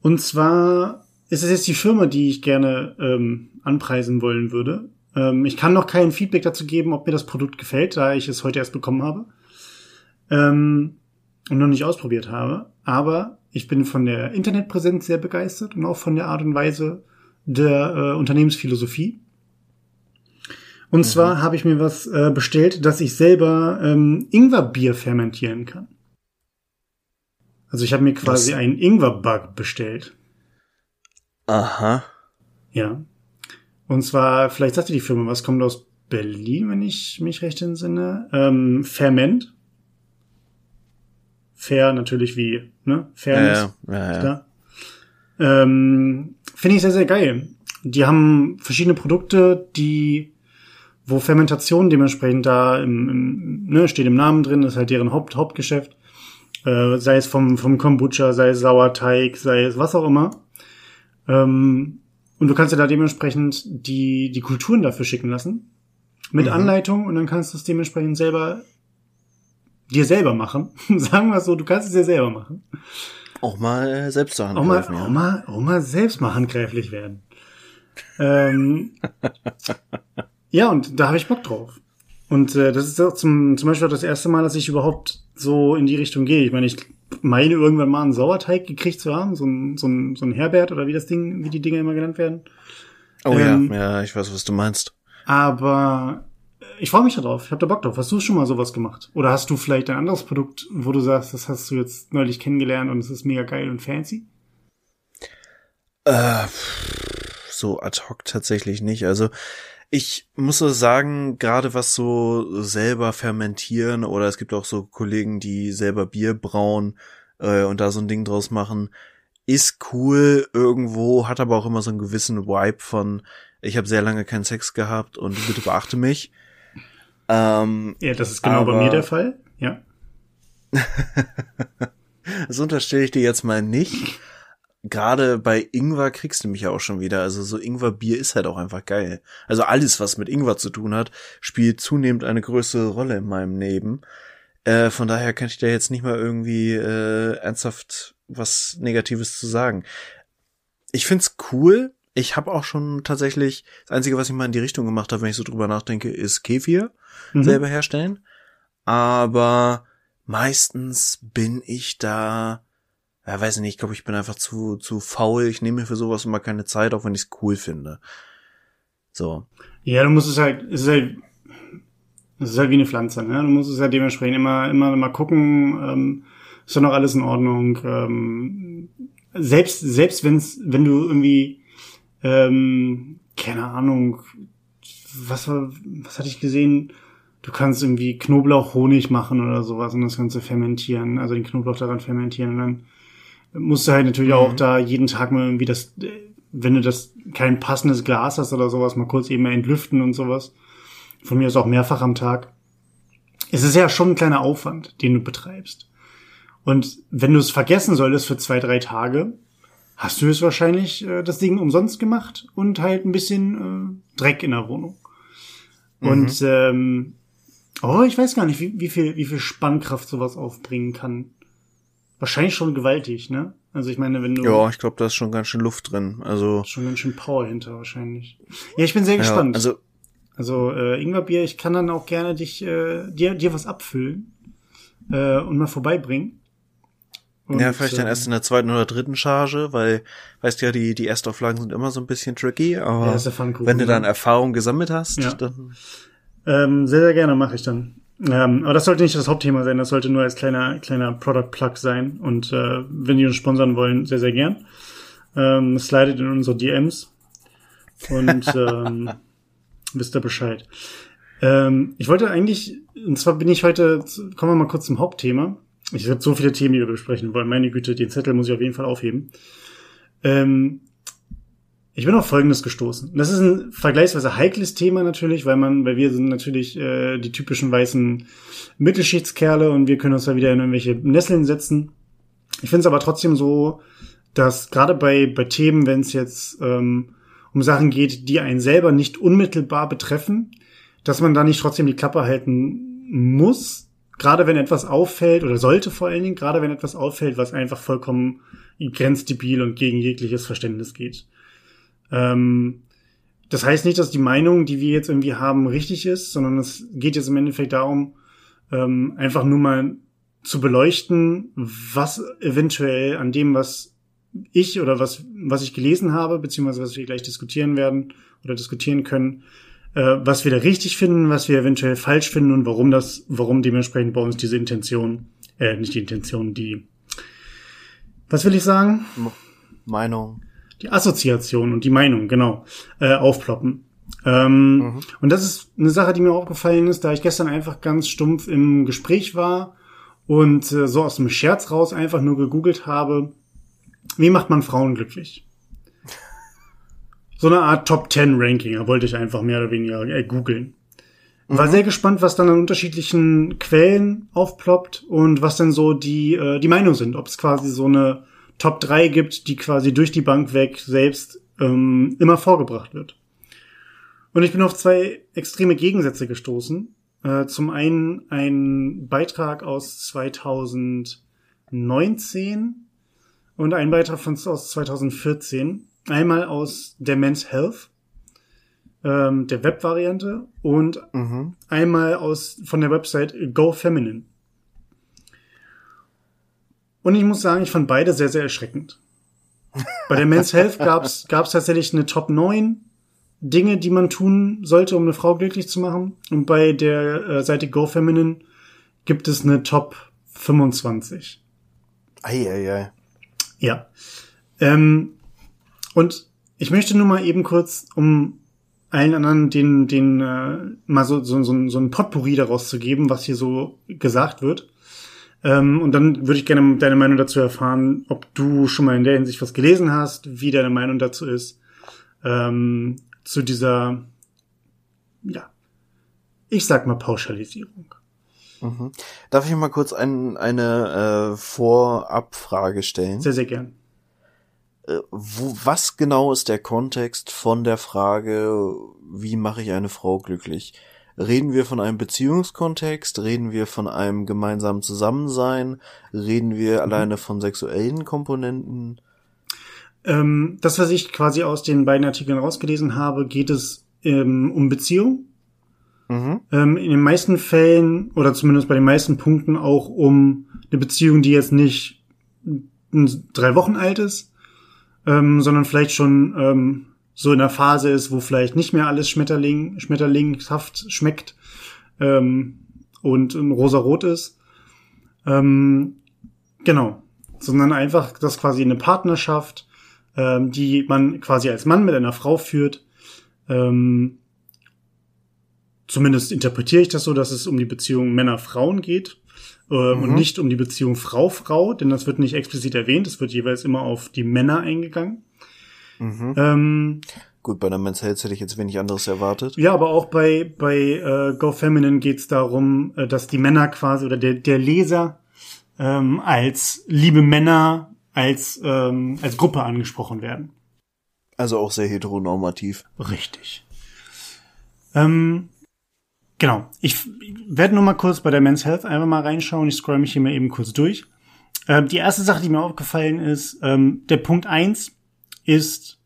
und zwar ist es jetzt die Firma, die ich gerne ähm, anpreisen wollen würde. Ähm, ich kann noch kein Feedback dazu geben, ob mir das Produkt gefällt, da ich es heute erst bekommen habe ähm, und noch nicht ausprobiert habe. Aber ich bin von der Internetpräsenz sehr begeistert und auch von der Art und Weise der äh, Unternehmensphilosophie. Und zwar habe ich mir was äh, bestellt, dass ich selber ähm, Ingwerbier fermentieren kann. Also ich habe mir quasi Was? einen Ingwerbug bestellt. Aha. Ja. Und zwar, vielleicht sagt ihr die Firma, was kommt aus Berlin, wenn ich mich recht entsinne. Ähm, Ferment. Fair natürlich wie, ne? Fairness. Ja, ja, ja, ja. Ähm, Finde ich sehr, sehr geil. Die haben verschiedene Produkte, die wo Fermentation dementsprechend da im, im, ne, steht im Namen drin, ist halt deren Haupt, Hauptgeschäft. Äh, sei es vom, vom Kombucha, sei es Sauerteig, sei es was auch immer. Ähm, und du kannst dir da dementsprechend die, die Kulturen dafür schicken lassen. Mit mhm. Anleitung und dann kannst du es dementsprechend selber dir selber machen. Sagen wir es so, du kannst es dir selber machen. Auch mal äh, selbst zur Hand auch mal, ja. auch, mal, auch mal selbst mal handgreiflich werden. ähm, ja, und da habe ich Bock drauf. Und äh, das ist zum, zum Beispiel auch das erste Mal, dass ich überhaupt so in die Richtung gehe. Ich meine, ich meine irgendwann mal einen Sauerteig gekriegt zu haben, so ein, so ein, so ein Herbert oder wie das Ding, wie die Dinge immer genannt werden. Oh ähm, ja, ja, ich weiß, was du meinst. Aber ich freue mich darauf. Ich habe da Bock drauf. Hast du schon mal sowas gemacht? Oder hast du vielleicht ein anderes Produkt, wo du sagst, das hast du jetzt neulich kennengelernt und es ist mega geil und fancy? Äh, so ad hoc tatsächlich nicht. Also ich muss so sagen, gerade was so selber fermentieren oder es gibt auch so Kollegen, die selber Bier brauen äh, und da so ein Ding draus machen, ist cool irgendwo, hat aber auch immer so einen gewissen Vibe von, ich habe sehr lange keinen Sex gehabt und bitte beachte mich. Ähm, ja, das ist genau bei mir der Fall, ja. das unterstelle ich dir jetzt mal nicht gerade bei Ingwer kriegst du mich ja auch schon wieder. Also so Ingwer-Bier ist halt auch einfach geil. Also alles, was mit Ingwer zu tun hat, spielt zunehmend eine größere Rolle in meinem Leben. Äh, von daher kann ich da jetzt nicht mal irgendwie äh, ernsthaft was Negatives zu sagen. Ich find's cool. Ich habe auch schon tatsächlich, das Einzige, was ich mal in die Richtung gemacht habe, wenn ich so drüber nachdenke, ist Kefir mhm. selber herstellen. Aber meistens bin ich da ja, weiß nicht, ich glaube, ich bin einfach zu, zu faul. Ich nehme mir für sowas immer keine Zeit, auch wenn ich es cool finde. So. Ja, du musst es halt, es ist halt, es ist halt wie eine Pflanze, ne? Du musst es halt dementsprechend immer, immer mal gucken, ähm, ist doch noch alles in Ordnung. Ähm, selbst, selbst wenn's, wenn du irgendwie, ähm, keine Ahnung, was war, was hatte ich gesehen? Du kannst irgendwie Knoblauch Honig machen oder sowas und das Ganze fermentieren, also den Knoblauch daran fermentieren und dann musst du halt natürlich mhm. auch da jeden Tag mal irgendwie das, wenn du das kein passendes Glas hast oder sowas, mal kurz eben entlüften und sowas. Von mir ist auch mehrfach am Tag. Es ist ja schon ein kleiner Aufwand, den du betreibst. Und wenn du es vergessen solltest für zwei, drei Tage, hast du es wahrscheinlich äh, das Ding umsonst gemacht und halt ein bisschen äh, Dreck in der Wohnung. Mhm. Und ähm, oh, ich weiß gar nicht, wie, wie viel, wie viel Spannkraft sowas aufbringen kann. Wahrscheinlich schon gewaltig, ne? Also ich meine, wenn du. Ja, ich glaube, da ist schon ganz schön Luft drin. Also. Schon ganz schön Power hinter wahrscheinlich. Ja, ich bin sehr gespannt. Ja, also. Also äh, Ingwerbier, ich kann dann auch gerne dich äh, dir dir was abfüllen äh, und mal vorbeibringen. Und, ja, vielleicht dann äh, erst in der zweiten oder dritten Charge, weil, weißt du ja, die, die Erstauflagen sind immer so ein bisschen tricky, aber ja, wenn du dann Erfahrung gesammelt hast, ja. dann. Ähm, sehr, sehr gerne mache ich dann. Ähm, aber das sollte nicht das Hauptthema sein, das sollte nur als kleiner, kleiner Product Plug sein. Und äh, wenn die uns sponsern wollen, sehr, sehr gern. Ähm, slidet in unsere DMs und ähm, wisst ihr Bescheid. Ähm, ich wollte eigentlich, und zwar bin ich heute, kommen wir mal kurz zum Hauptthema. Ich habe so viele Themen, die wir besprechen wollen. Meine Güte, den Zettel muss ich auf jeden Fall aufheben. Ähm, ich bin auf Folgendes gestoßen. Das ist ein vergleichsweise heikles Thema natürlich, weil man, weil wir sind natürlich äh, die typischen weißen Mittelschichtskerle und wir können uns da wieder in irgendwelche Nesseln setzen. Ich finde es aber trotzdem so, dass gerade bei, bei Themen, wenn es jetzt ähm, um Sachen geht, die einen selber nicht unmittelbar betreffen, dass man da nicht trotzdem die Klappe halten muss, gerade wenn etwas auffällt oder sollte vor allen Dingen, gerade wenn etwas auffällt, was einfach vollkommen grenzdebil und gegen jegliches Verständnis geht. Ähm, das heißt nicht, dass die Meinung, die wir jetzt irgendwie haben, richtig ist, sondern es geht jetzt im Endeffekt darum, ähm, einfach nur mal zu beleuchten, was eventuell an dem, was ich oder was, was ich gelesen habe, beziehungsweise was wir gleich diskutieren werden oder diskutieren können, äh, was wir da richtig finden, was wir eventuell falsch finden und warum das, warum dementsprechend bei uns diese Intention, äh, nicht die Intention, die, was will ich sagen? Meinung die Assoziation und die Meinung, genau, äh, aufploppen. Ähm, mhm. Und das ist eine Sache, die mir aufgefallen ist, da ich gestern einfach ganz stumpf im Gespräch war und äh, so aus dem Scherz raus einfach nur gegoogelt habe, wie macht man Frauen glücklich? So eine Art Top 10 Ranking, da wollte ich einfach mehr oder weniger äh, googeln. War sehr gespannt, was dann an unterschiedlichen Quellen aufploppt und was dann so die, äh, die Meinung sind. Ob es quasi so eine Top 3 gibt, die quasi durch die Bank weg selbst ähm, immer vorgebracht wird. Und ich bin auf zwei extreme Gegensätze gestoßen. Äh, zum einen ein Beitrag aus 2019 und ein Beitrag von, aus 2014. Einmal aus der Men's Health, ähm, der Webvariante, und Mhm. einmal aus von der Website Go Feminine. Und ich muss sagen, ich fand beide sehr, sehr erschreckend. Bei der Men's Health gab's gab's tatsächlich eine Top 9 Dinge, die man tun sollte, um eine Frau glücklich zu machen. Und bei der äh, Seite Go Feminine gibt es eine Top 25. Eieiei. Ja. Ähm, und ich möchte nur mal eben kurz, um allen anderen den, den äh, mal so, so, so, so ein Potpourri daraus zu geben, was hier so gesagt wird. Ähm, und dann würde ich gerne deine Meinung dazu erfahren, ob du schon mal in der Hinsicht was gelesen hast, wie deine Meinung dazu ist. Ähm, zu dieser, ja, ich sag mal Pauschalisierung. Mhm. Darf ich mal kurz ein, eine äh, Vorabfrage stellen? Sehr, sehr gern. Äh, wo, was genau ist der Kontext von der Frage, wie mache ich eine Frau glücklich? Reden wir von einem Beziehungskontext? Reden wir von einem gemeinsamen Zusammensein? Reden wir alleine von sexuellen Komponenten? Ähm, das, was ich quasi aus den beiden Artikeln rausgelesen habe, geht es ähm, um Beziehung. Mhm. Ähm, in den meisten Fällen oder zumindest bei den meisten Punkten auch um eine Beziehung, die jetzt nicht drei Wochen alt ist, ähm, sondern vielleicht schon ähm, so in der Phase ist, wo vielleicht nicht mehr alles Schmetterling, schmetterlingshaft schmeckt ähm, und rosa-rot ist. Ähm, genau. Sondern einfach, dass quasi eine Partnerschaft, ähm, die man quasi als Mann mit einer Frau führt, ähm, zumindest interpretiere ich das so, dass es um die Beziehung Männer-Frauen geht äh, und nicht um die Beziehung Frau-Frau, denn das wird nicht explizit erwähnt, es wird jeweils immer auf die Männer eingegangen. Mhm. Ähm, Gut, bei der Men's Health hätte ich jetzt wenig anderes erwartet. ja, aber auch bei, bei äh, Go Feminine geht es darum, äh, dass die Männer quasi oder der, der Leser ähm, als liebe Männer als, ähm, als Gruppe angesprochen werden. Also auch sehr heteronormativ. Richtig. Ähm, genau. Ich werde nur mal kurz bei der Men's Health einfach mal reinschauen. Ich scroll mich hier mal eben kurz durch. Ähm, die erste Sache, die mir aufgefallen ist, ähm, der Punkt eins ist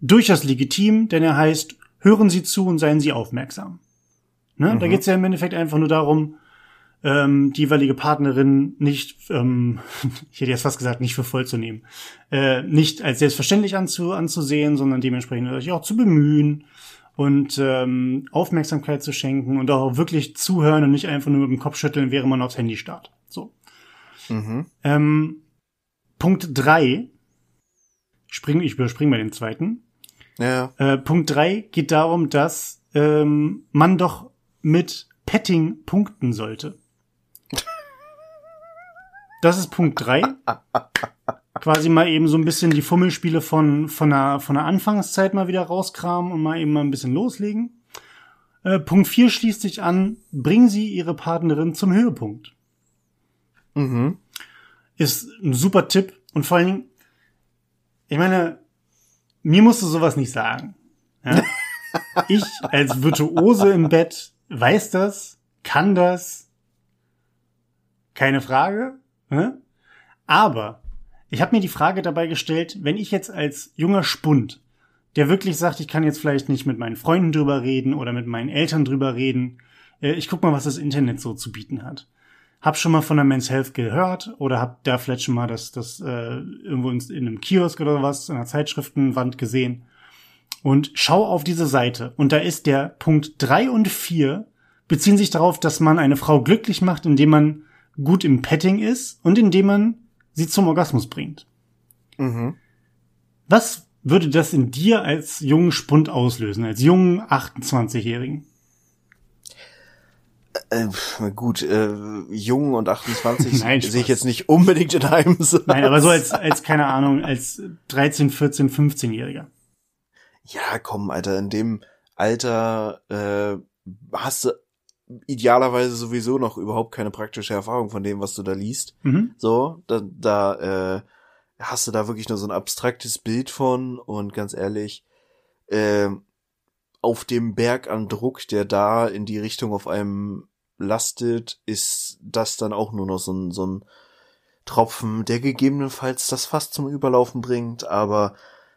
durchaus legitim, denn er heißt, hören Sie zu und seien Sie aufmerksam. Ne? Da geht es ja im Endeffekt einfach nur darum, ähm, die jeweilige Partnerin nicht, ähm, ich hätte jetzt fast gesagt, nicht für voll zu nehmen, äh, nicht als selbstverständlich anzu, anzusehen, sondern dementsprechend sich auch zu bemühen und ähm, Aufmerksamkeit zu schenken und auch wirklich zuhören und nicht einfach nur mit dem Kopf schütteln, während man aufs Handy starrt. So. Mhm. Ähm, Punkt drei Spring, ich überspringe mal den zweiten. Ja, Äh, Punkt drei geht darum, dass ähm, man doch mit Petting punkten sollte. Das ist Punkt drei. Quasi mal eben so ein bisschen die Fummelspiele von, von, der, von der Anfangszeit mal wieder rauskramen und mal eben mal ein bisschen loslegen. Äh, Punkt vier schließt sich an, bringen Sie Ihre Partnerin zum Höhepunkt. mhm. Ist ein super Tipp und vor allen Dingen, ich meine, mir musst du sowas nicht sagen. Ja? ich als Virtuose im Bett weiß das, kann das, keine Frage. Ne? Aber ich habe mir die Frage dabei gestellt, wenn ich jetzt als junger Spund, der wirklich sagt, ich kann jetzt vielleicht nicht mit meinen Freunden drüber reden oder mit meinen Eltern drüber reden, äh, ich guck mal, was das Internet so zu bieten hat. Hab schon mal von der Men's Health gehört oder hab da vielleicht schon mal das, das äh, irgendwo in, in einem Kiosk oder was, in einer Zeitschriftenwand gesehen. Und schau auf diese Seite. Und da ist der Punkt drei und vier beziehen sich darauf, dass man eine Frau glücklich macht, indem man gut im Petting ist und indem man sie zum Orgasmus bringt. Mhm. Was würde das in dir als jungen Spund auslösen, als jungen 28-Jährigen? Äh, gut, äh, jung und 28 Nein, sehe ich jetzt nicht unbedingt in einem Satz. Nein, aber so als, als keine Ahnung, als 13, 14, 15-Jähriger. Ja, komm, Alter, in dem Alter äh, hast du idealerweise sowieso noch überhaupt keine praktische Erfahrung von dem, was du da liest. Mhm. So, da, da äh, hast du da wirklich nur so ein abstraktes Bild von und ganz ehrlich, äh, auf dem Berg an Druck, der da in die Richtung auf einem lastet, ist das dann auch nur noch so ein, so ein Tropfen, der gegebenenfalls das Fass zum Überlaufen bringt, aber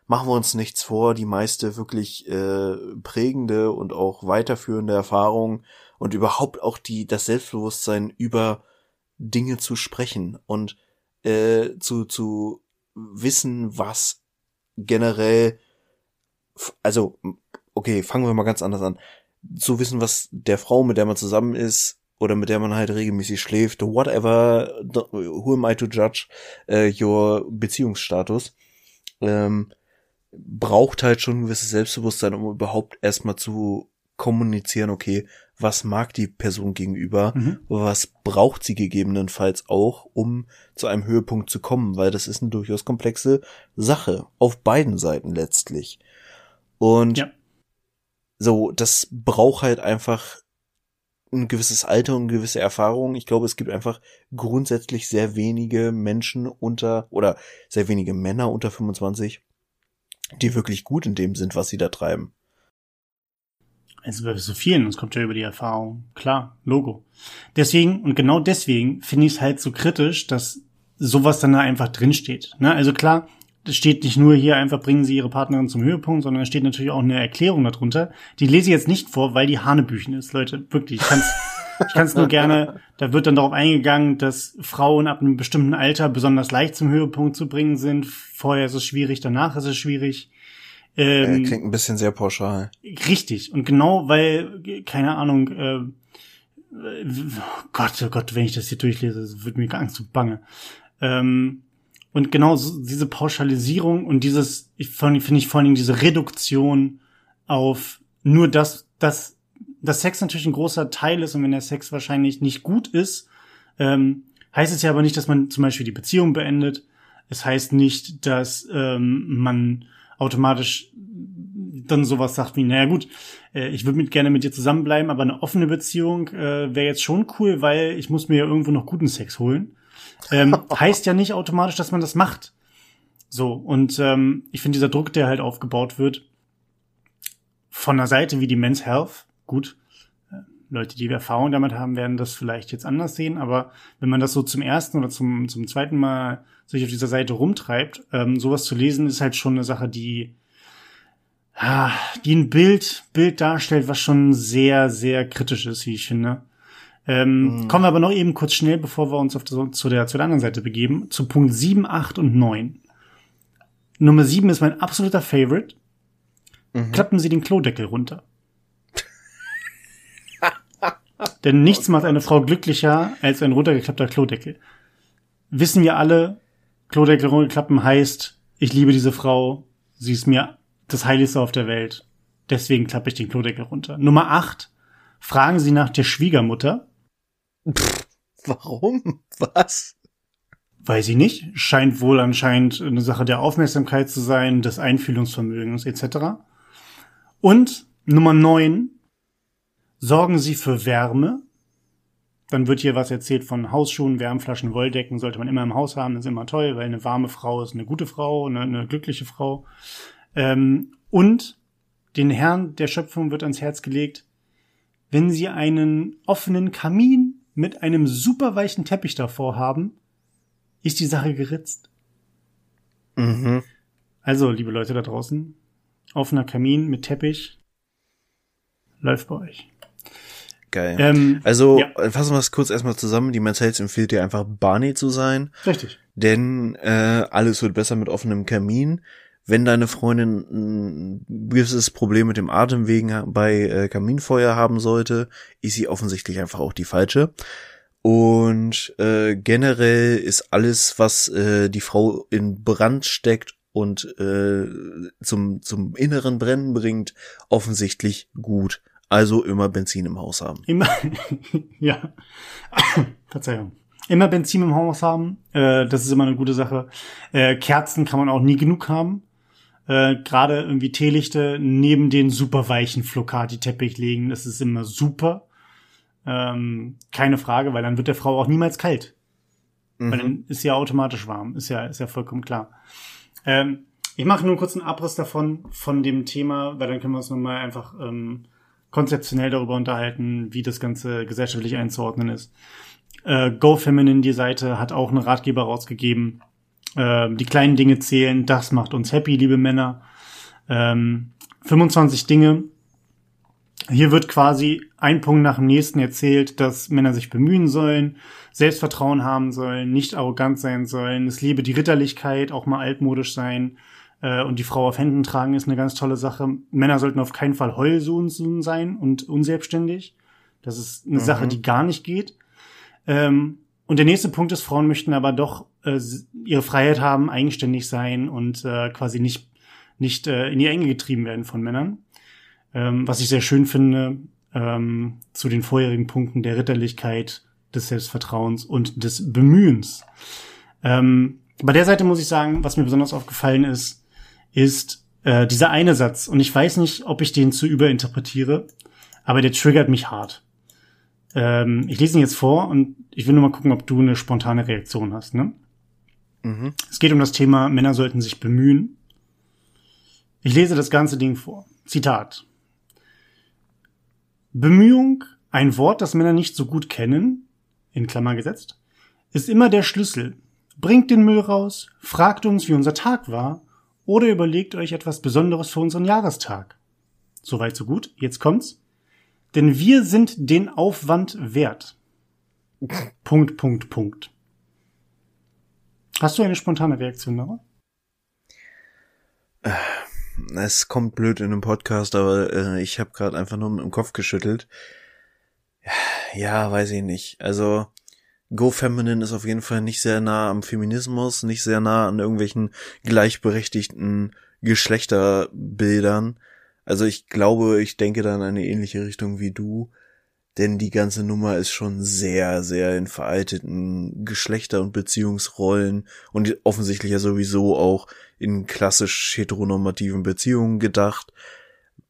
machen wir uns nichts vor, die meiste wirklich äh, prägende und auch weiterführende Erfahrung und überhaupt auch die das Selbstbewusstsein über Dinge zu sprechen und äh, zu zu wissen, was generell also okay, fangen wir mal ganz anders an. Zu wissen, was der Frau, mit der man zusammen ist oder mit der man halt regelmäßig schläft, whatever, who am I to judge uh, your Beziehungsstatus, ähm, braucht halt schon ein gewisses Selbstbewusstsein, um überhaupt erstmal zu kommunizieren, okay, was mag die Person gegenüber, Mhm. was braucht sie gegebenenfalls auch, um zu einem Höhepunkt zu kommen, weil das ist eine durchaus komplexe Sache, auf beiden Seiten letztlich. Und Ja. So, das braucht halt einfach ein gewisses Alter und gewisse Erfahrung. Ich glaube, es gibt einfach grundsätzlich sehr wenige Menschen unter oder sehr wenige Männer unter 25, die wirklich gut in dem sind, was sie da treiben. Also bei so vielen, das kommt ja über die Erfahrung. Klar, Logo. Deswegen, und genau deswegen finde ich es halt so kritisch, dass sowas dann da einfach drinsteht. Ne? Also klar, steht nicht nur hier einfach, bringen Sie Ihre Partnerin zum Höhepunkt, sondern es steht natürlich auch eine Erklärung darunter. Die lese ich jetzt nicht vor, weil die Hanebüchen ist, Leute. Wirklich, ich kann's, ich kann's nur gerne, da wird dann darauf eingegangen, dass Frauen ab einem bestimmten Alter besonders leicht zum Höhepunkt zu bringen sind. Vorher ist es schwierig, danach ist es schwierig. Ähm, Äh, klingt ein bisschen sehr pauschal. Richtig. Und genau weil, keine Ahnung, äh, äh, Gott, oh Gott, wenn ich das hier durchlese, wird mir Angst und Bange. Ähm, und genau diese Pauschalisierung und dieses, ich finde ich vor allen Dingen diese Reduktion auf nur das, dass, dass Sex natürlich ein großer Teil ist und wenn der Sex wahrscheinlich nicht gut ist, ähm, heißt es ja aber nicht, dass man zum Beispiel die Beziehung beendet. Es heißt nicht, dass ähm, man automatisch dann sowas sagt wie, naja gut, äh, ich würde mit, gerne mit dir zusammenbleiben, aber eine offene Beziehung äh, wäre jetzt schon cool, weil ich muss mir ja irgendwo noch guten Sex holen. Ähm, heißt ja nicht automatisch, dass man das macht. So, und ähm, ich finde dieser Druck, der halt aufgebaut wird, von der Seite wie die Men's Health, gut, äh, Leute, die Erfahrung damit haben, werden das vielleicht jetzt anders sehen, aber wenn man das so zum ersten oder zum, zum zweiten Mal sich auf dieser Seite rumtreibt, ähm, sowas zu lesen, ist halt schon eine Sache, die, ah, die ein Bild, Bild darstellt, was schon sehr, sehr kritisch ist, wie ich finde. Ähm, Kommen wir aber noch eben kurz schnell, bevor wir uns auf der, zu, der, zu der anderen Seite begeben, zu Punkt 7, 8 und 9. Nummer 7 ist mein absoluter Favorite. Klappen Sie den Klodeckel runter. Denn nichts macht eine Frau glücklicher als ein runtergeklappter Klodeckel. Wissen wir alle, Klodeckel runterklappen heißt, ich liebe diese Frau, sie ist mir das Heiligste auf der Welt. Deswegen klappe ich den Klodeckel runter. Nummer 8. Fragen Sie nach der Schwiegermutter. Warum? Was? Weiß ich nicht. Scheint wohl anscheinend eine Sache der Aufmerksamkeit zu sein, des Einfühlungsvermögens etc. Und Nummer 9. Sorgen Sie für Wärme. Dann wird hier was erzählt von Hausschuhen, Wärmflaschen, Wolldecken. Sollte man immer im Haus haben, ist immer toll, weil eine warme Frau ist eine gute Frau, eine, eine glückliche Frau. Ähm, und den Herrn der Schöpfung wird ans Herz gelegt, wenn Sie einen offenen Kamin mit einem super weichen Teppich davor haben, ist die Sache geritzt. Mhm. Also, liebe Leute da draußen, offener Kamin mit Teppich läuft bei euch. Geil. Ähm, also, ja. fassen wir es kurz erstmal zusammen. Die Health empfiehlt dir einfach Barney zu sein, Richtig. denn äh, alles wird besser mit offenem Kamin. Wenn deine Freundin ein gewisses Problem mit dem Atemwegen bei äh, Kaminfeuer haben sollte, ist sie offensichtlich einfach auch die falsche. Und äh, generell ist alles, was äh, die Frau in Brand steckt und äh, zum, zum inneren Brennen bringt, offensichtlich gut. Also immer Benzin im Haus haben. Immer, ja. Verzeihung. Immer Benzin im Haus haben, äh, das ist immer eine gute Sache. Äh, Kerzen kann man auch nie genug haben. Äh, gerade irgendwie Teelichte neben den super weichen Flocati-Teppich legen. Das ist immer super. Ähm, keine Frage, weil dann wird der Frau auch niemals kalt. Mhm. Weil dann ist sie ja automatisch warm. Ist ja, ist ja vollkommen klar. Ähm, ich mache nur einen kurzen Abriss davon, von dem Thema, weil dann können wir uns nochmal einfach ähm, konzeptionell darüber unterhalten, wie das Ganze gesellschaftlich einzuordnen ist. Äh, Go Feminine, die Seite, hat auch einen Ratgeber rausgegeben, ähm, die kleinen Dinge zählen, das macht uns happy, liebe Männer. Ähm, 25 Dinge. Hier wird quasi ein Punkt nach dem nächsten erzählt, dass Männer sich bemühen sollen, Selbstvertrauen haben sollen, nicht arrogant sein sollen. Es liebe die Ritterlichkeit, auch mal altmodisch sein. Äh, und die Frau auf Händen tragen ist eine ganz tolle Sache. Männer sollten auf keinen Fall Heulsohn sein und unselbstständig. Das ist eine mhm. Sache, die gar nicht geht. Ähm, und der nächste Punkt ist, Frauen möchten aber doch äh, ihre Freiheit haben, eigenständig sein und äh, quasi nicht, nicht äh, in die Enge getrieben werden von Männern. Ähm, was ich sehr schön finde, ähm, zu den vorherigen Punkten der Ritterlichkeit, des Selbstvertrauens und des Bemühens. Ähm, bei der Seite muss ich sagen, was mir besonders aufgefallen ist, ist äh, dieser eine Satz. Und ich weiß nicht, ob ich den zu überinterpretiere, aber der triggert mich hart. Ähm, ich lese ihn jetzt vor und ich will nur mal gucken, ob du eine spontane Reaktion hast. Ne? Mhm. Es geht um das Thema, Männer sollten sich bemühen. Ich lese das ganze Ding vor. Zitat. Bemühung, ein Wort, das Männer nicht so gut kennen, in Klammer gesetzt, ist immer der Schlüssel. Bringt den Müll raus, fragt uns, wie unser Tag war, oder überlegt euch etwas Besonderes für unseren Jahrestag. Soweit so gut. Jetzt kommt's. Denn wir sind den Aufwand wert. Punkt, Punkt, Punkt. Hast du eine spontane Reaktion darauf? Äh, es kommt blöd in einem Podcast, aber äh, ich habe gerade einfach nur dem Kopf geschüttelt. Ja, weiß ich nicht. Also Go Feminine ist auf jeden Fall nicht sehr nah am Feminismus, nicht sehr nah an irgendwelchen gleichberechtigten Geschlechterbildern. Also ich glaube, ich denke da in eine ähnliche Richtung wie du, denn die ganze Nummer ist schon sehr, sehr in veralteten Geschlechter- und Beziehungsrollen und offensichtlich ja sowieso auch in klassisch heteronormativen Beziehungen gedacht.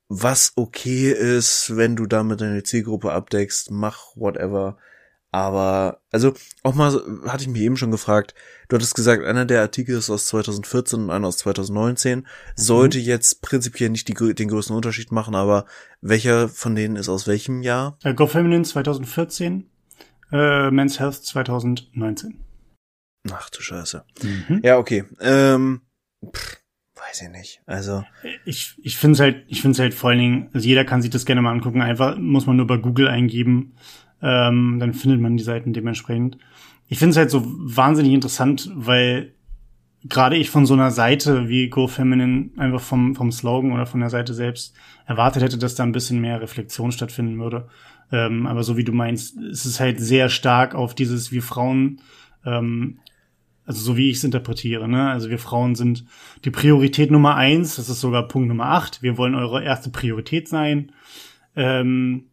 Was okay ist, wenn du damit deine Zielgruppe abdeckst, mach whatever. Aber, also, auch mal, hatte ich mich eben schon gefragt, du hattest gesagt, einer der Artikel ist aus 2014 und einer aus 2019, sollte mhm. jetzt prinzipiell nicht die, den größten Unterschied machen, aber welcher von denen ist aus welchem Jahr? Äh, Go Feminine 2014, äh, Men's Health 2019. Ach du Scheiße. Mhm. Ja, okay. Ähm, pff, weiß ich nicht. Also ich ich finde es halt ich finde es halt vor allen Dingen also jeder kann sich das gerne mal angucken. Einfach muss man nur bei Google eingeben ähm, dann findet man die Seiten dementsprechend. Ich finde es halt so wahnsinnig interessant, weil gerade ich von so einer Seite wie Go Feminine einfach vom, vom Slogan oder von der Seite selbst erwartet hätte, dass da ein bisschen mehr Reflexion stattfinden würde. Ähm, aber so wie du meinst, ist es halt sehr stark auf dieses, wir Frauen, ähm, also so wie ich es interpretiere, ne? Also wir Frauen sind die Priorität Nummer eins, das ist sogar Punkt Nummer acht. Wir wollen eure erste Priorität sein. Ähm,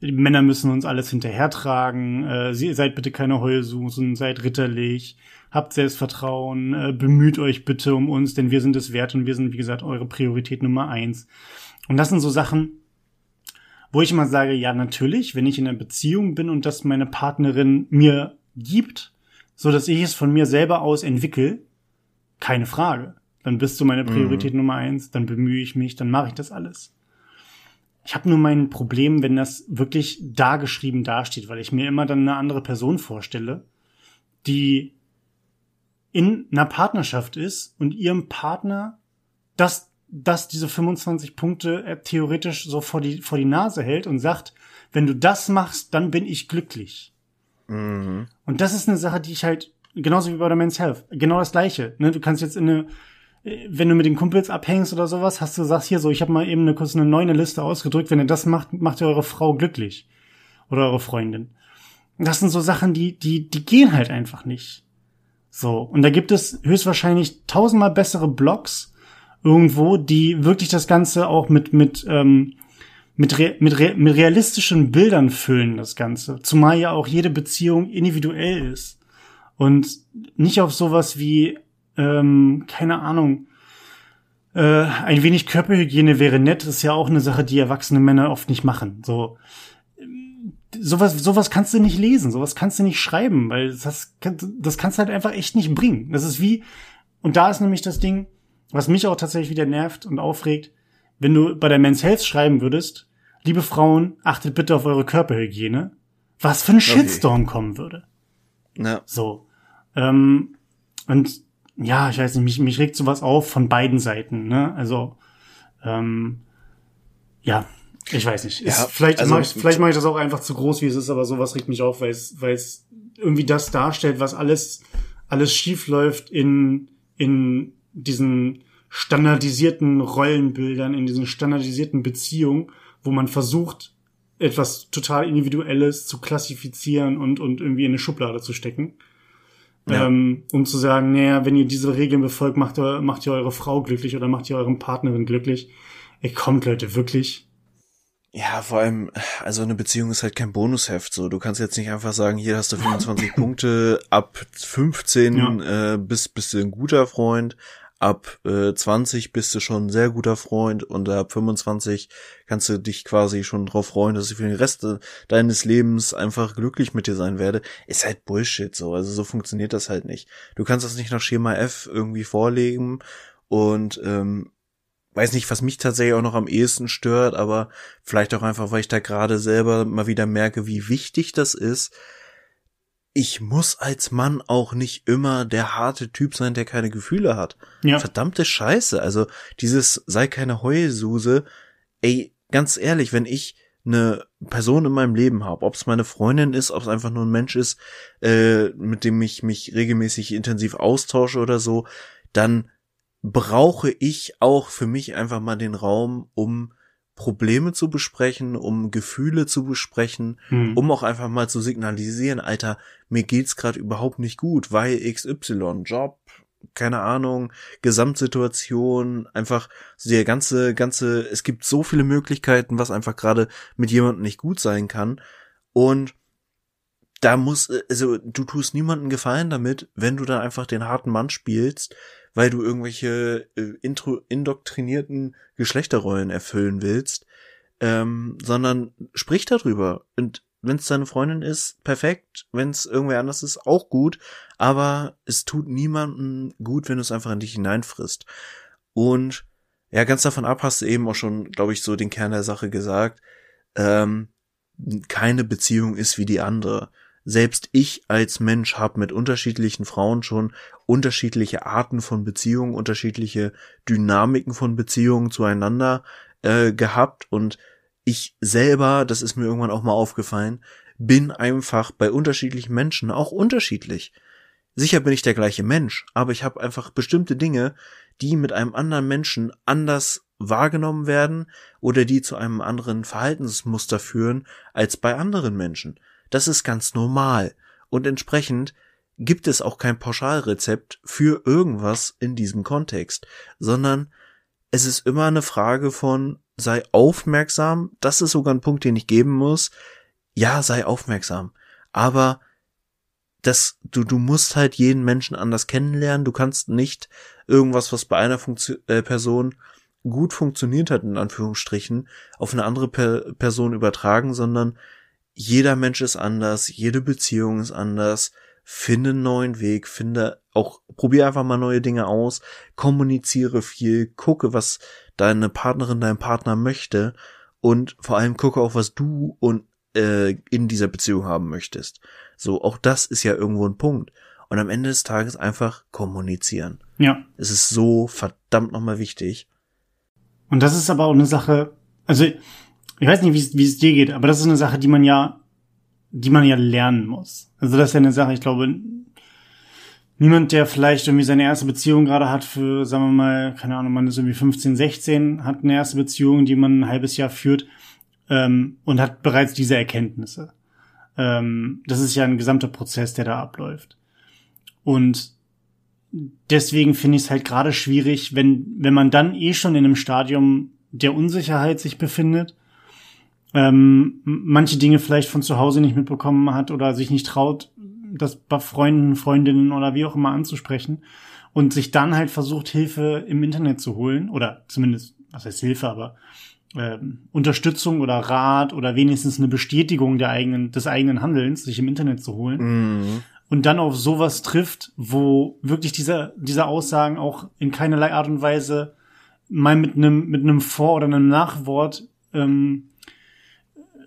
die Männer müssen uns alles hinterhertragen, äh, seid bitte keine Heulsusen, seid ritterlich, habt Selbstvertrauen, äh, bemüht euch bitte um uns, denn wir sind es wert und wir sind, wie gesagt, eure Priorität Nummer eins. Und das sind so Sachen, wo ich immer sage, ja, natürlich, wenn ich in einer Beziehung bin und das meine Partnerin mir gibt, so dass ich es von mir selber aus entwickle, keine Frage. Dann bist du meine mhm. Priorität mhm. Nummer eins, dann bemühe ich mich, dann mache ich das alles. Ich habe nur mein Problem, wenn das wirklich da geschrieben dasteht, weil ich mir immer dann eine andere Person vorstelle, die in einer Partnerschaft ist und ihrem Partner das, das diese 25 Punkte äh, theoretisch so vor die, vor die Nase hält und sagt, wenn du das machst, dann bin ich glücklich. Mhm. Und das ist eine Sache, die ich halt, genauso wie bei der Men's Health, genau das gleiche. Ne? Du kannst jetzt in eine wenn du mit den Kumpels abhängst oder sowas, hast du gesagt, hier so, ich habe mal eben eine kurz eine neue Liste ausgedrückt, wenn ihr das macht, macht ihr eure Frau glücklich. Oder eure Freundin. Das sind so Sachen, die, die, die gehen halt einfach nicht. So. Und da gibt es höchstwahrscheinlich tausendmal bessere Blogs irgendwo, die wirklich das Ganze auch mit, mit, ähm, mit, re mit, re mit realistischen Bildern füllen, das Ganze. Zumal ja auch jede Beziehung individuell ist. Und nicht auf sowas wie ähm, keine Ahnung, äh, ein wenig Körperhygiene wäre nett, ist ja auch eine Sache, die erwachsene Männer oft nicht machen. So sowas, sowas kannst du nicht lesen, sowas kannst du nicht schreiben, weil das, das kannst du halt einfach echt nicht bringen. Das ist wie, und da ist nämlich das Ding, was mich auch tatsächlich wieder nervt und aufregt, wenn du bei der Men's Health schreiben würdest, liebe Frauen, achtet bitte auf eure Körperhygiene, was für ein okay. Shitstorm kommen würde. Ja. So. Ähm, und ja, ich weiß nicht, mich, mich regt sowas auf von beiden Seiten, ne? Also, ähm, ja, ich weiß nicht. Ist, ja, vielleicht also, mache ich, vielleicht mache ich das auch einfach zu groß, wie es ist, aber sowas regt mich auf, weil es, weil es irgendwie das darstellt, was alles, alles schief läuft in, in diesen standardisierten Rollenbildern, in diesen standardisierten Beziehungen, wo man versucht, etwas total Individuelles zu klassifizieren und, und irgendwie in eine Schublade zu stecken. Ja. Ähm, um zu sagen, naja, wenn ihr diese Regeln befolgt, macht ihr, macht ihr eure Frau glücklich oder macht ihr euren Partnerin glücklich. Ey, kommt Leute, wirklich. Ja, vor allem, also eine Beziehung ist halt kein Bonusheft. So, du kannst jetzt nicht einfach sagen, hier hast du 25 Punkte, ab 15 ja. äh, bist bist du ein guter Freund, ab äh, 20 bist du schon ein sehr guter Freund und ab 25 kannst du dich quasi schon drauf freuen, dass ich für den Rest deines Lebens einfach glücklich mit dir sein werde. Ist halt Bullshit so. Also so funktioniert das halt nicht. Du kannst das nicht nach Schema F irgendwie vorlegen und ähm, weiß nicht, was mich tatsächlich auch noch am ehesten stört, aber vielleicht auch einfach, weil ich da gerade selber mal wieder merke, wie wichtig das ist. Ich muss als Mann auch nicht immer der harte Typ sein, der keine Gefühle hat. Ja. Verdammte Scheiße. Also dieses sei keine Heulsuse. Ey, ganz ehrlich, wenn ich eine Person in meinem Leben habe, ob es meine Freundin ist, ob es einfach nur ein Mensch ist, äh, mit dem ich mich regelmäßig intensiv austausche oder so, dann brauche ich auch für mich einfach mal den Raum, um Probleme zu besprechen, um Gefühle zu besprechen, hm. um auch einfach mal zu signalisieren, Alter, mir geht's gerade überhaupt nicht gut, weil XY, Job, keine Ahnung, Gesamtsituation, einfach so der ganze, ganze, es gibt so viele Möglichkeiten, was einfach gerade mit jemandem nicht gut sein kann. Und da muss, also du tust niemanden Gefallen damit, wenn du da einfach den harten Mann spielst, weil du irgendwelche äh, intro, indoktrinierten Geschlechterrollen erfüllen willst, ähm, sondern sprich darüber. Und wenn es deine Freundin ist, perfekt. Wenn es irgendwer anders ist, auch gut. Aber es tut niemandem gut, wenn du es einfach in dich hineinfrisst. Und ja, ganz davon ab hast du eben auch schon, glaube ich, so den Kern der Sache gesagt. Ähm, keine Beziehung ist wie die andere selbst ich als Mensch habe mit unterschiedlichen Frauen schon unterschiedliche Arten von Beziehungen, unterschiedliche Dynamiken von Beziehungen zueinander äh, gehabt und ich selber, das ist mir irgendwann auch mal aufgefallen, bin einfach bei unterschiedlichen Menschen auch unterschiedlich. Sicher bin ich der gleiche Mensch, aber ich habe einfach bestimmte Dinge, die mit einem anderen Menschen anders wahrgenommen werden oder die zu einem anderen Verhaltensmuster führen als bei anderen Menschen. Das ist ganz normal. Und entsprechend gibt es auch kein Pauschalrezept für irgendwas in diesem Kontext, sondern es ist immer eine Frage von sei aufmerksam. Das ist sogar ein Punkt, den ich geben muss. Ja, sei aufmerksam. Aber das, du, du musst halt jeden Menschen anders kennenlernen. Du kannst nicht irgendwas, was bei einer Funktion, äh, Person gut funktioniert hat, in Anführungsstrichen, auf eine andere per Person übertragen, sondern jeder Mensch ist anders, jede Beziehung ist anders. Finde einen neuen Weg, finde auch, probier einfach mal neue Dinge aus, kommuniziere viel, gucke, was deine Partnerin, dein Partner möchte und vor allem gucke auch, was du und äh, in dieser Beziehung haben möchtest. So, auch das ist ja irgendwo ein Punkt. Und am Ende des Tages einfach kommunizieren. Ja. Es ist so verdammt nochmal wichtig. Und das ist aber auch eine Sache, also ich weiß nicht, wie es dir geht, aber das ist eine Sache, die man ja, die man ja lernen muss. Also das ist ja eine Sache, ich glaube, niemand, der vielleicht irgendwie seine erste Beziehung gerade hat für, sagen wir mal, keine Ahnung, man ist irgendwie 15, 16, hat eine erste Beziehung, die man ein halbes Jahr führt ähm, und hat bereits diese Erkenntnisse. Ähm, das ist ja ein gesamter Prozess, der da abläuft. Und deswegen finde ich es halt gerade schwierig, wenn, wenn man dann eh schon in einem Stadium der Unsicherheit sich befindet ähm, manche Dinge vielleicht von zu Hause nicht mitbekommen hat oder sich nicht traut, das bei Freunden, Freundinnen oder wie auch immer anzusprechen und sich dann halt versucht, Hilfe im Internet zu holen oder zumindest, was heißt Hilfe, aber ähm, Unterstützung oder Rat oder wenigstens eine Bestätigung der eigenen, des eigenen Handelns, sich im Internet zu holen. Mhm. Und dann auf sowas trifft, wo wirklich diese, diese Aussagen auch in keinerlei Art und Weise mal mit einem, mit einem Vor- oder einem Nachwort ähm,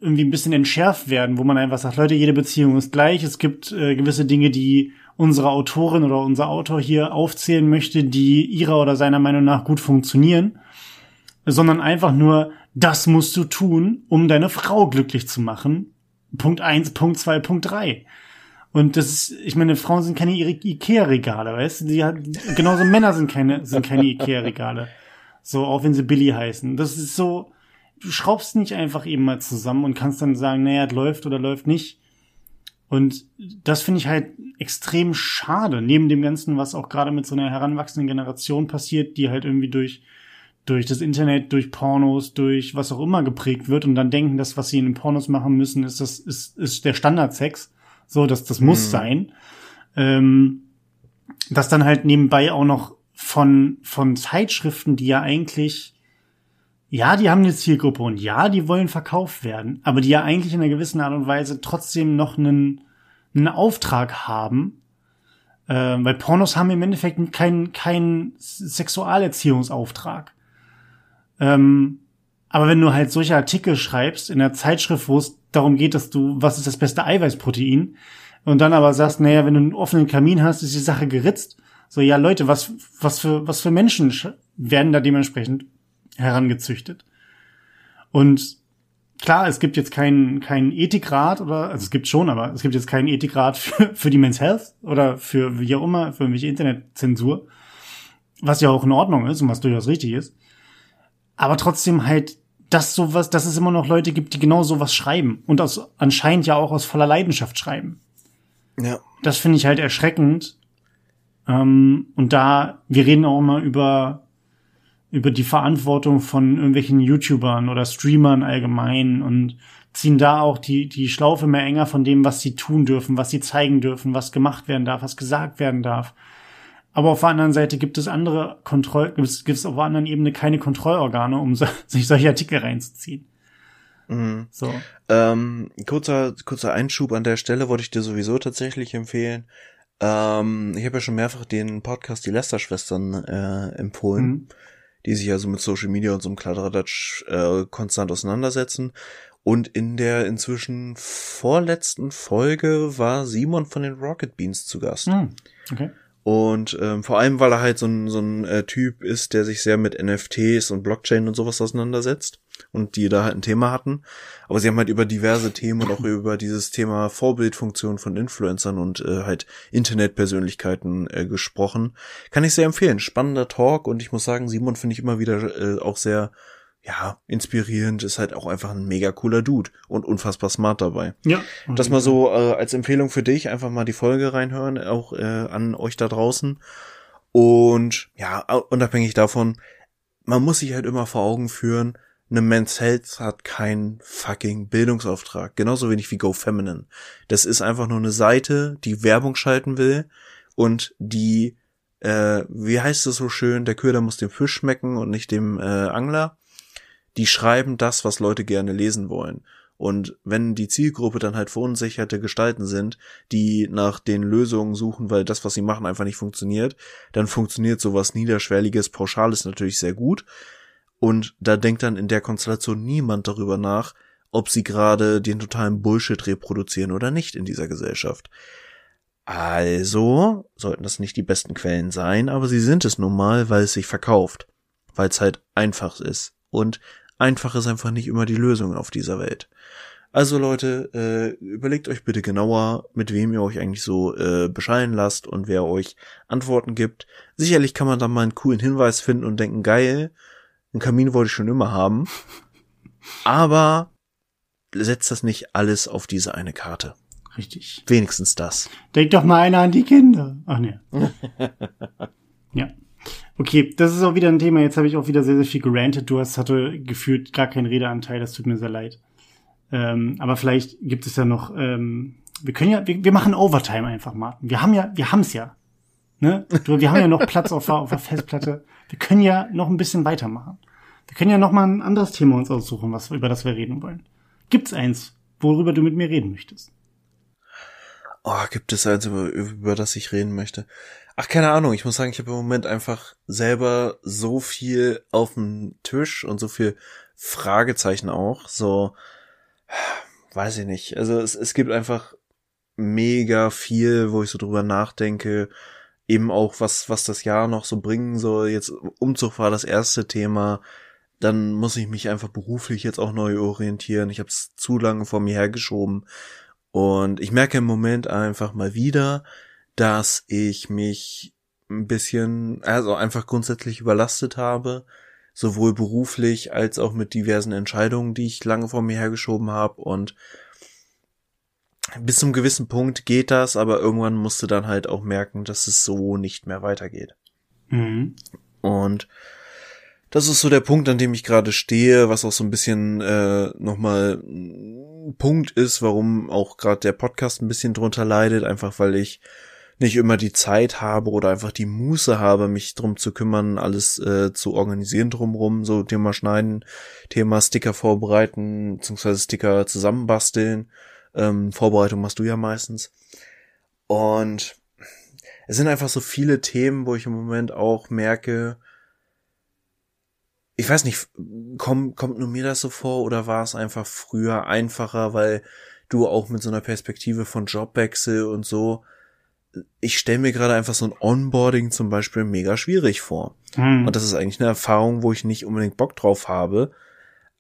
irgendwie ein bisschen entschärft werden, wo man einfach sagt, Leute, jede Beziehung ist gleich. Es gibt äh, gewisse Dinge, die unsere Autorin oder unser Autor hier aufzählen möchte, die ihrer oder seiner Meinung nach gut funktionieren, sondern einfach nur, das musst du tun, um deine Frau glücklich zu machen. Punkt eins, Punkt zwei, Punkt drei. Und das ist, ich meine, Frauen sind keine Ikea-Regale, weißt du? Die hat, genauso Männer sind keine, sind keine Ikea-Regale. So, auch wenn sie Billy heißen. Das ist so, du schraubst nicht einfach eben mal zusammen und kannst dann sagen, naja, es läuft oder läuft nicht. Und das finde ich halt extrem schade, neben dem Ganzen, was auch gerade mit so einer heranwachsenden Generation passiert, die halt irgendwie durch, durch das Internet, durch Pornos, durch was auch immer geprägt wird und dann denken, dass was sie in den Pornos machen müssen, ist das, ist, ist der Standardsex. So, dass das muss Mhm. sein. Ähm, dass dann halt nebenbei auch noch von, von Zeitschriften, die ja eigentlich, ja, die haben eine Zielgruppe und ja, die wollen verkauft werden, aber die ja eigentlich in einer gewissen Art und Weise trotzdem noch einen, einen Auftrag haben, äh, weil Pornos haben im Endeffekt keinen keinen Sexualerziehungsauftrag. Ähm, aber wenn du halt solche Artikel schreibst in der Zeitschrift, wo es darum geht, dass du, was ist das beste Eiweißprotein, und dann aber sagst, naja, wenn du einen offenen Kamin hast, ist die Sache geritzt. So, ja, Leute, was, was für, was für Menschen sch- werden da dementsprechend herangezüchtet? Und klar, es gibt jetzt keinen, keinen Ethikrat oder, also es gibt schon, aber es gibt jetzt keinen Ethikrat für, für die Men's Health oder für wie auch immer, für irgendwelche Internetzensur. Was ja auch in Ordnung ist und was durchaus richtig ist. Aber trotzdem halt, dass sowas, dass es immer noch Leute gibt, die genau sowas schreiben und aus, anscheinend ja auch aus voller Leidenschaft schreiben. Ja. Das finde ich halt erschreckend. Ähm, und da, wir reden auch immer über, über die Verantwortung von irgendwelchen YouTubern oder Streamern allgemein und ziehen da auch die, die Schlaufe mehr enger von dem, was sie tun dürfen, was sie zeigen dürfen, was gemacht werden darf, was gesagt werden darf. Aber auf der anderen Seite gibt es andere Kontroll, gibt es, auf der anderen Ebene keine Kontrollorgane, um so, sich solche Artikel reinzuziehen. Mhm. So. Ähm, kurzer, kurzer Einschub an der Stelle wollte ich dir sowieso tatsächlich empfehlen. Ähm, ich habe ja schon mehrfach den Podcast Die Lester-Schwestern äh, empfohlen, Mhm. Die sich also mit Social Media und so einem Kladderadatsch äh, konstant auseinandersetzen. Und in der inzwischen vorletzten Folge war Simon von den Rocket Beans zu Gast. Hm. Okay. Und ähm, vor allem, weil er halt so ein, so ein äh, Typ ist, der sich sehr mit NFTs und Blockchain und sowas auseinandersetzt und die da halt ein Thema hatten. Aber sie haben halt über diverse Themen und auch über dieses Thema Vorbildfunktion von Influencern und äh, halt Internetpersönlichkeiten äh, gesprochen. Kann ich sehr empfehlen. Spannender Talk und ich muss sagen, Simon finde ich immer wieder äh, auch sehr ja, inspirierend, ist halt auch einfach ein mega cooler Dude und unfassbar smart dabei. Ja. Das mal so äh, als Empfehlung für dich, einfach mal die Folge reinhören, auch äh, an euch da draußen. Und ja, unabhängig davon, man muss sich halt immer vor Augen führen, eine Men's Health hat keinen fucking Bildungsauftrag. Genauso wenig wie Go Feminine. Das ist einfach nur eine Seite, die Werbung schalten will und die, äh, wie heißt es so schön, der Köder muss dem Fisch schmecken und nicht dem äh, Angler. Die schreiben das, was Leute gerne lesen wollen. Und wenn die Zielgruppe dann halt verunsicherte Gestalten sind, die nach den Lösungen suchen, weil das, was sie machen, einfach nicht funktioniert, dann funktioniert sowas Niederschwelliges, Pauschales natürlich sehr gut. Und da denkt dann in der Konstellation niemand darüber nach, ob sie gerade den totalen Bullshit reproduzieren oder nicht in dieser Gesellschaft. Also sollten das nicht die besten Quellen sein, aber sie sind es nun mal, weil es sich verkauft. Weil es halt einfach ist. Und einfach ist einfach nicht immer die Lösung auf dieser Welt. Also Leute, äh, überlegt euch bitte genauer, mit wem ihr euch eigentlich so äh, beschallen lasst und wer euch Antworten gibt. Sicherlich kann man da mal einen coolen Hinweis finden und denken, geil, einen Kamin wollte ich schon immer haben. Aber setzt das nicht alles auf diese eine Karte. Richtig. Wenigstens das. Denk doch mal einer an die Kinder. Ach ne. ja. Okay, das ist auch wieder ein Thema. Jetzt habe ich auch wieder sehr, sehr viel gerantet. Du hast hatte gefühlt gar keinen Redeanteil. Das tut mir sehr leid. Ähm, aber vielleicht gibt es ja noch. Ähm, wir können ja, wir, wir machen Overtime einfach, Martin. Wir haben ja, wir haben's ja. Ne? Du, wir haben ja noch Platz auf, auf der Festplatte. Wir können ja noch ein bisschen weitermachen. Wir können ja noch mal ein anderes Thema uns aussuchen, was, über das wir reden wollen. Gibt's eins, worüber du mit mir reden möchtest? Oh, gibt es eins, über, über das ich reden möchte? Ach, keine Ahnung. Ich muss sagen, ich habe im Moment einfach selber so viel auf dem Tisch und so viel Fragezeichen auch. So, weiß ich nicht. Also es, es gibt einfach mega viel, wo ich so drüber nachdenke. Eben auch, was, was das Jahr noch so bringen soll. Jetzt Umzug war das erste Thema. Dann muss ich mich einfach beruflich jetzt auch neu orientieren. Ich habe es zu lange vor mir hergeschoben. Und ich merke im Moment einfach mal wieder, dass ich mich ein bisschen, also einfach grundsätzlich überlastet habe, sowohl beruflich als auch mit diversen Entscheidungen, die ich lange vor mir hergeschoben habe und bis zum gewissen Punkt geht das, aber irgendwann musste dann halt auch merken, dass es so nicht mehr weitergeht. Mhm. Und das ist so der Punkt, an dem ich gerade stehe, was auch so ein bisschen äh, nochmal ein Punkt ist, warum auch gerade der Podcast ein bisschen drunter leidet, einfach weil ich nicht immer die Zeit habe oder einfach die Muße habe, mich drum zu kümmern, alles äh, zu organisieren drumrum, so Thema schneiden, Thema Sticker vorbereiten, beziehungsweise Sticker zusammenbasteln. Ähm, Vorbereitung machst du ja meistens. Und es sind einfach so viele Themen, wo ich im Moment auch merke, ich weiß nicht, komm, kommt nur mir das so vor oder war es einfach früher einfacher, weil du auch mit so einer Perspektive von Jobwechsel und so ich stelle mir gerade einfach so ein Onboarding zum Beispiel mega schwierig vor. Mhm. Und das ist eigentlich eine Erfahrung, wo ich nicht unbedingt Bock drauf habe.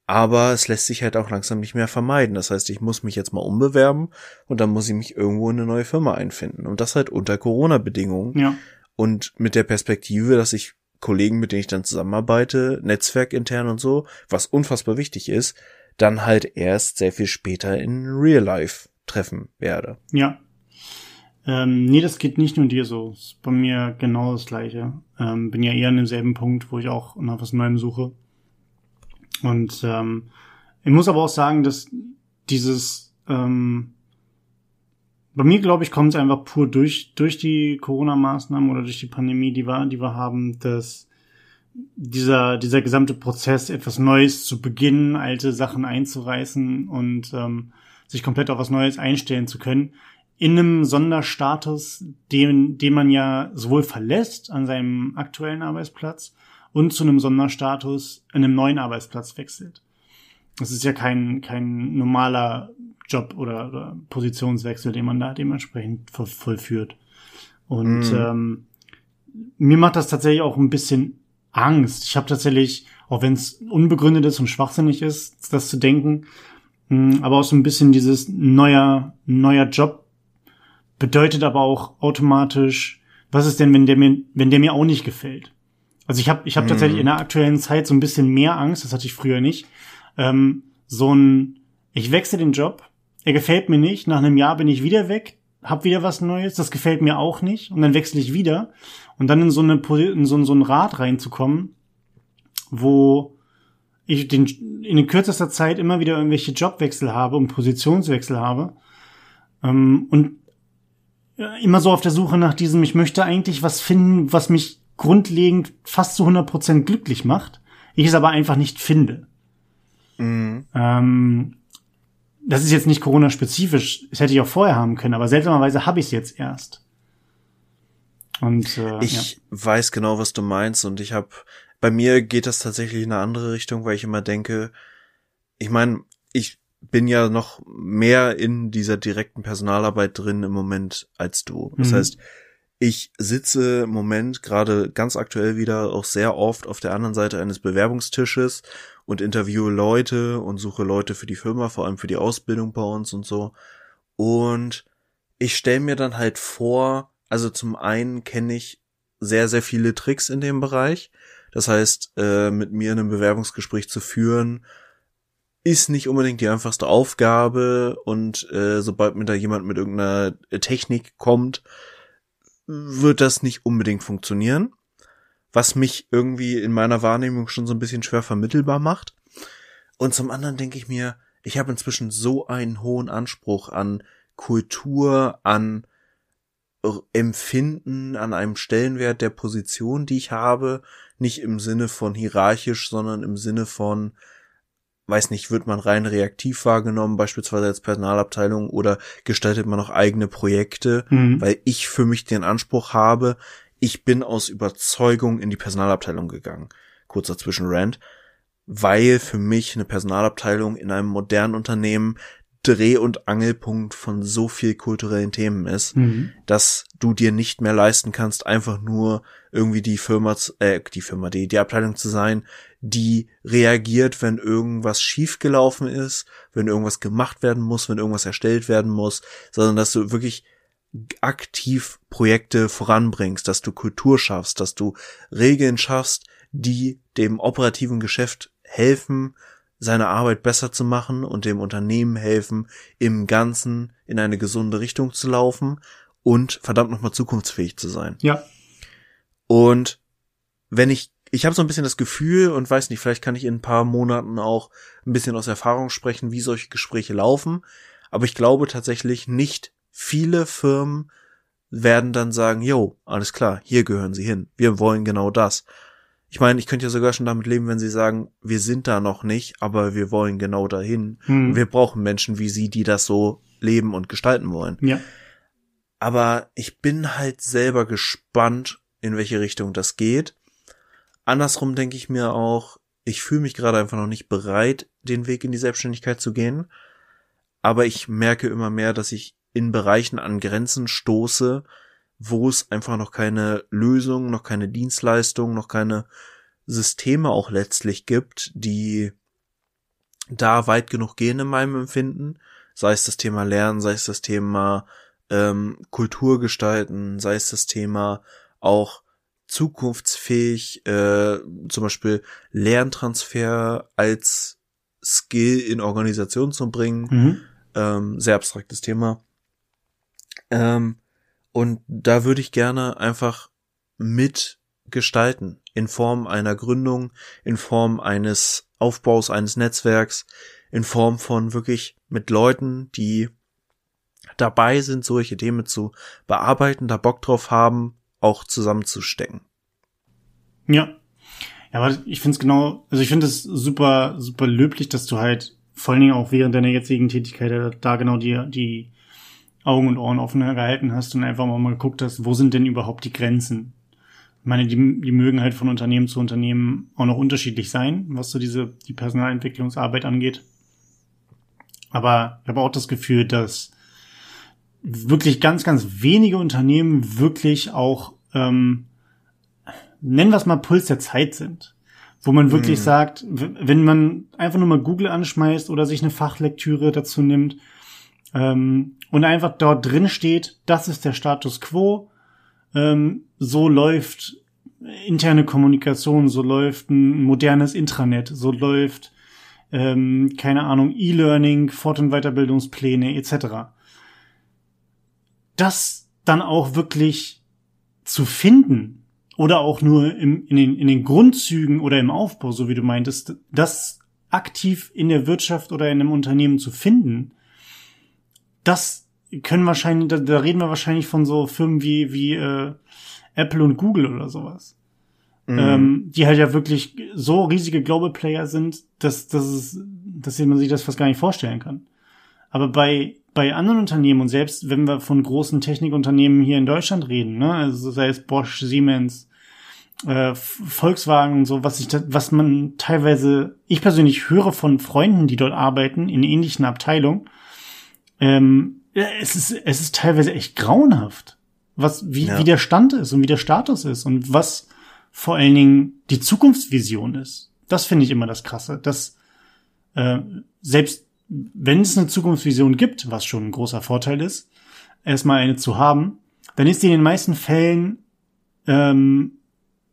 Aber es lässt sich halt auch langsam nicht mehr vermeiden. Das heißt, ich muss mich jetzt mal umbewerben und dann muss ich mich irgendwo in eine neue Firma einfinden. Und das halt unter Corona-Bedingungen. Ja. Und mit der Perspektive, dass ich Kollegen, mit denen ich dann zusammenarbeite, Netzwerk intern und so, was unfassbar wichtig ist, dann halt erst sehr viel später in Real Life treffen werde. Ja, ähm, nee, das geht nicht nur dir so. Ist bei mir genau das gleiche. Ähm, bin ja eher an demselben Punkt, wo ich auch nach was Neuem suche. Und ähm, ich muss aber auch sagen, dass dieses ähm, bei mir, glaube ich, kommt es einfach pur durch, durch die Corona-Maßnahmen oder durch die Pandemie, die wir, die wir haben, dass dieser, dieser gesamte Prozess, etwas Neues zu beginnen, alte Sachen einzureißen und ähm, sich komplett auf was Neues einstellen zu können, in einem Sonderstatus, den, den man ja sowohl verlässt an seinem aktuellen Arbeitsplatz und zu einem Sonderstatus in einem neuen Arbeitsplatz wechselt. Das ist ja kein, kein normaler Job oder, oder Positionswechsel, den man da dementsprechend voll, vollführt. Und mm. ähm, mir macht das tatsächlich auch ein bisschen Angst. Ich habe tatsächlich, auch wenn es unbegründet ist und schwachsinnig ist, das zu denken, hm, aber auch so ein bisschen dieses neuer, neuer Job bedeutet aber auch automatisch, was ist denn, wenn der mir, wenn der mir auch nicht gefällt? Also ich habe ich hab mhm. tatsächlich in der aktuellen Zeit so ein bisschen mehr Angst, das hatte ich früher nicht. Ähm, so ein, ich wechsle den Job, er gefällt mir nicht, nach einem Jahr bin ich wieder weg, hab wieder was Neues, das gefällt mir auch nicht und dann wechsle ich wieder und dann in so eine in so, so ein Rad reinzukommen, wo ich den, in kürzester Zeit immer wieder irgendwelche Jobwechsel habe und Positionswechsel habe ähm, und immer so auf der Suche nach diesem, ich möchte eigentlich was finden, was mich grundlegend fast zu 100% glücklich macht, ich es aber einfach nicht finde. Mhm. Ähm, das ist jetzt nicht Corona-spezifisch, das hätte ich auch vorher haben können, aber seltsamerweise habe ich es jetzt erst. Und äh, ich ja. weiß genau, was du meinst und ich habe bei mir geht das tatsächlich in eine andere Richtung, weil ich immer denke, ich meine, ich bin ja noch mehr in dieser direkten Personalarbeit drin im Moment als du. Das mhm. heißt, ich sitze im Moment gerade ganz aktuell wieder auch sehr oft auf der anderen Seite eines Bewerbungstisches und interviewe Leute und suche Leute für die Firma, vor allem für die Ausbildung bei uns und so. Und ich stelle mir dann halt vor, also zum einen kenne ich sehr, sehr viele Tricks in dem Bereich. Das heißt, äh, mit mir ein Bewerbungsgespräch zu führen ist nicht unbedingt die einfachste Aufgabe und äh, sobald mir da jemand mit irgendeiner Technik kommt, wird das nicht unbedingt funktionieren, was mich irgendwie in meiner Wahrnehmung schon so ein bisschen schwer vermittelbar macht. Und zum anderen denke ich mir, ich habe inzwischen so einen hohen Anspruch an Kultur, an Empfinden an einem Stellenwert der Position, die ich habe, nicht im Sinne von hierarchisch, sondern im Sinne von, weiß nicht, wird man rein reaktiv wahrgenommen, beispielsweise als Personalabteilung, oder gestaltet man noch eigene Projekte, mhm. weil ich für mich den Anspruch habe, ich bin aus Überzeugung in die Personalabteilung gegangen. Kurzer Zwischenrand. Weil für mich eine Personalabteilung in einem modernen Unternehmen Dreh- und Angelpunkt von so viel kulturellen Themen ist, mhm. dass du dir nicht mehr leisten kannst, einfach nur irgendwie die Firma, äh, die Firma, die, die Abteilung zu sein, die reagiert, wenn irgendwas schiefgelaufen ist, wenn irgendwas gemacht werden muss, wenn irgendwas erstellt werden muss, sondern dass du wirklich aktiv Projekte voranbringst, dass du Kultur schaffst, dass du Regeln schaffst, die dem operativen Geschäft helfen, seine Arbeit besser zu machen und dem Unternehmen helfen, im Ganzen in eine gesunde Richtung zu laufen und verdammt nochmal zukunftsfähig zu sein. Ja. Und wenn ich, ich habe so ein bisschen das Gefühl und weiß nicht, vielleicht kann ich in ein paar Monaten auch ein bisschen aus Erfahrung sprechen, wie solche Gespräche laufen. Aber ich glaube tatsächlich nicht viele Firmen werden dann sagen, yo, alles klar, hier gehören sie hin. Wir wollen genau das. Ich meine, ich könnte ja sogar schon damit leben, wenn sie sagen, wir sind da noch nicht, aber wir wollen genau dahin. Hm. Wir brauchen Menschen wie sie, die das so leben und gestalten wollen. Ja. Aber ich bin halt selber gespannt, in welche Richtung das geht. Andersrum denke ich mir auch, ich fühle mich gerade einfach noch nicht bereit, den Weg in die Selbstständigkeit zu gehen. Aber ich merke immer mehr, dass ich in Bereichen an Grenzen stoße, wo es einfach noch keine Lösung, noch keine Dienstleistung, noch keine Systeme auch letztlich gibt, die da weit genug gehen in meinem Empfinden. Sei es das Thema Lernen, sei es das Thema ähm, Kultur gestalten, sei es das Thema auch zukunftsfähig, äh, zum Beispiel Lerntransfer als Skill in Organisation zu bringen. Mhm. Ähm, sehr abstraktes Thema. Ähm, und da würde ich gerne einfach mitgestalten. In Form einer Gründung, in Form eines Aufbaus eines Netzwerks, in Form von wirklich mit Leuten, die dabei sind, solche Themen zu bearbeiten, da Bock drauf haben, auch zusammenzustecken. Ja. Ja, aber ich finde es genau, also ich finde es super, super löblich, dass du halt vor allen Dingen auch während deiner jetzigen Tätigkeit da genau die, die Augen und Ohren offen gehalten hast und einfach mal geguckt hast, wo sind denn überhaupt die Grenzen? Ich meine, die, die mögen halt von Unternehmen zu Unternehmen auch noch unterschiedlich sein, was so diese, die Personalentwicklungsarbeit angeht. Aber ich habe auch das Gefühl, dass wirklich ganz, ganz wenige Unternehmen wirklich auch, ähm, nennen wir es mal Puls der Zeit sind. Wo man wirklich mhm. sagt, wenn man einfach nur mal Google anschmeißt oder sich eine Fachlektüre dazu nimmt, ähm, und einfach dort drin steht, das ist der Status quo, ähm, so läuft interne Kommunikation, so läuft ein modernes Intranet, so läuft, ähm, keine Ahnung, E-Learning, Fort- und Weiterbildungspläne etc. Das dann auch wirklich zu finden oder auch nur im, in, den, in den Grundzügen oder im Aufbau, so wie du meintest, das aktiv in der Wirtschaft oder in einem Unternehmen zu finden, das können wahrscheinlich, da, da reden wir wahrscheinlich von so Firmen wie, wie äh, Apple und Google oder sowas. Mhm. Ähm, die halt ja wirklich so riesige Global Player sind, dass, dass, es, dass man sich das fast gar nicht vorstellen kann. Aber bei, bei anderen Unternehmen und selbst wenn wir von großen Technikunternehmen hier in Deutschland reden, ne, also sei es Bosch, Siemens, äh, Volkswagen und so, was ich, da, was man teilweise, ich persönlich höre von Freunden, die dort arbeiten, in ähnlichen Abteilungen, ähm, es ist, es ist teilweise echt grauenhaft, was, wie, ja. wie der Stand ist und wie der Status ist und was vor allen Dingen die Zukunftsvision ist. Das finde ich immer das Krasse, dass äh, selbst wenn es eine Zukunftsvision gibt, was schon ein großer Vorteil ist, erstmal eine zu haben, dann ist die in den meisten Fällen ähm,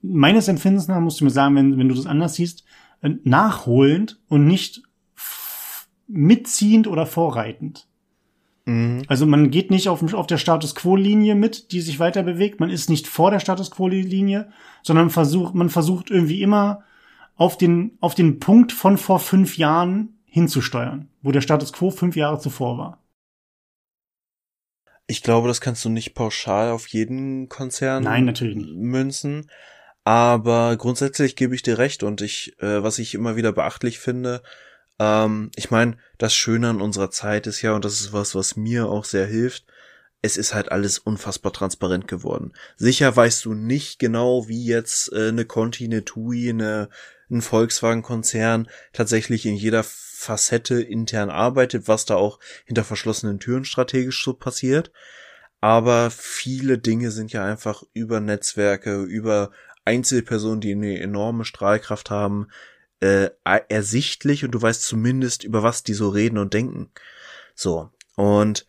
meines Empfindens nach, musst du mir sagen, wenn, wenn du das anders siehst, äh, nachholend und nicht mitziehend oder vorreitend. Mhm. Also man geht nicht auf, auf der Status Quo-Linie mit, die sich weiter bewegt. Man ist nicht vor der Status Quo-Linie, sondern versucht, man versucht irgendwie immer auf den, auf den Punkt von vor fünf Jahren hinzusteuern, wo der Status Quo fünf Jahre zuvor war. Ich glaube, das kannst du nicht pauschal auf jeden Konzern Nein, natürlich nicht. münzen. Aber grundsätzlich gebe ich dir recht und ich, äh, was ich immer wieder beachtlich finde, ähm, ich meine, das Schöne an unserer Zeit ist ja, und das ist was, was mir auch sehr hilft, es ist halt alles unfassbar transparent geworden. Sicher weißt du nicht genau, wie jetzt äh, eine Conti, eine TUI, eine, ein Volkswagen-Konzern tatsächlich in jeder Facette intern arbeitet, was da auch hinter verschlossenen Türen strategisch so passiert. Aber viele Dinge sind ja einfach über Netzwerke, über Einzelpersonen, die eine enorme Strahlkraft haben, äh, ersichtlich und du weißt zumindest, über was die so reden und denken. So. Und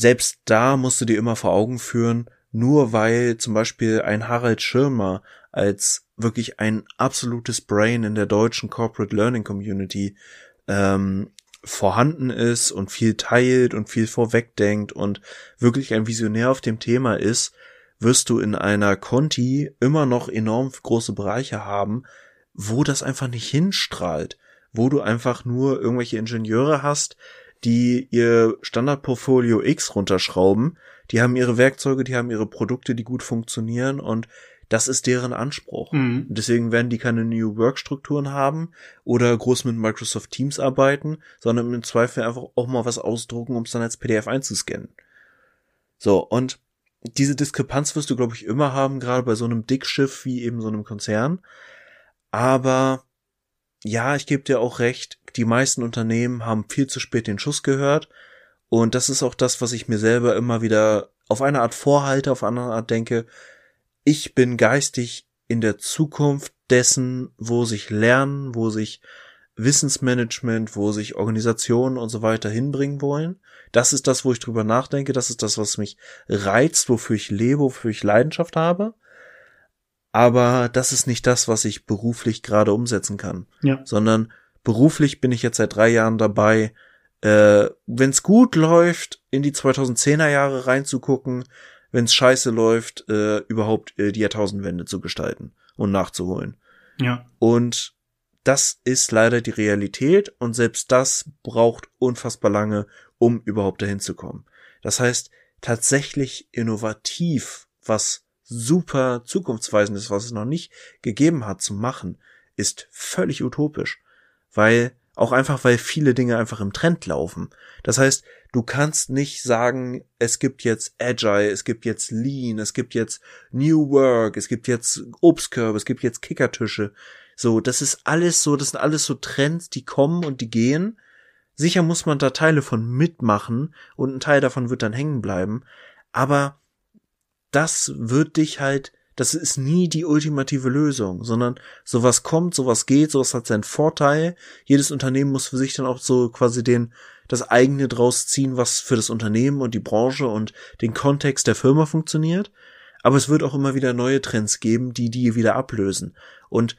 selbst da musst du dir immer vor Augen führen, nur weil zum Beispiel ein Harald Schirmer als wirklich ein absolutes Brain in der deutschen Corporate Learning Community ähm, vorhanden ist und viel teilt und viel vorwegdenkt und wirklich ein Visionär auf dem Thema ist, wirst du in einer Conti immer noch enorm große Bereiche haben, wo das einfach nicht hinstrahlt, wo du einfach nur irgendwelche Ingenieure hast, die ihr Standardportfolio X runterschrauben, die haben ihre Werkzeuge, die haben ihre Produkte, die gut funktionieren und das ist deren Anspruch. Mhm. Deswegen werden die keine New Work Strukturen haben oder groß mit Microsoft Teams arbeiten, sondern im Zweifel einfach auch mal was ausdrucken, um es dann als PDF einzuscannen. So, und diese Diskrepanz wirst du, glaube ich, immer haben, gerade bei so einem Dickschiff wie eben so einem Konzern. Aber ja, ich gebe dir auch recht, die meisten Unternehmen haben viel zu spät den Schuss gehört. Und das ist auch das, was ich mir selber immer wieder auf eine Art vorhalte, auf eine Art denke, ich bin geistig in der Zukunft dessen, wo sich Lernen, wo sich Wissensmanagement, wo sich Organisationen und so weiter hinbringen wollen. Das ist das, wo ich drüber nachdenke. Das ist das, was mich reizt, wofür ich lebe, wofür ich Leidenschaft habe. Aber das ist nicht das, was ich beruflich gerade umsetzen kann. Ja. Sondern beruflich bin ich jetzt seit drei Jahren dabei, äh, wenn es gut läuft, in die 2010er Jahre reinzugucken, wenn es scheiße läuft, äh, überhaupt äh, die Jahrtausendwende zu gestalten und nachzuholen. Ja. Und das ist leider die Realität und selbst das braucht unfassbar lange, um überhaupt dahin zu kommen. Das heißt, tatsächlich innovativ, was super zukunftsweisend ist, was es noch nicht gegeben hat zu machen, ist völlig utopisch. Weil, auch einfach, weil viele Dinge einfach im Trend laufen. Das heißt, Du kannst nicht sagen, es gibt jetzt Agile, es gibt jetzt Lean, es gibt jetzt New Work, es gibt jetzt Obstkörbe, es gibt jetzt Kickertische. So, das ist alles so, das sind alles so Trends, die kommen und die gehen. Sicher muss man da Teile von mitmachen und ein Teil davon wird dann hängen bleiben. Aber das wird dich halt, das ist nie die ultimative Lösung, sondern sowas kommt, sowas geht, sowas hat seinen Vorteil. Jedes Unternehmen muss für sich dann auch so quasi den das eigene draus ziehen, was für das Unternehmen und die Branche und den Kontext der Firma funktioniert. Aber es wird auch immer wieder neue Trends geben, die die wieder ablösen. Und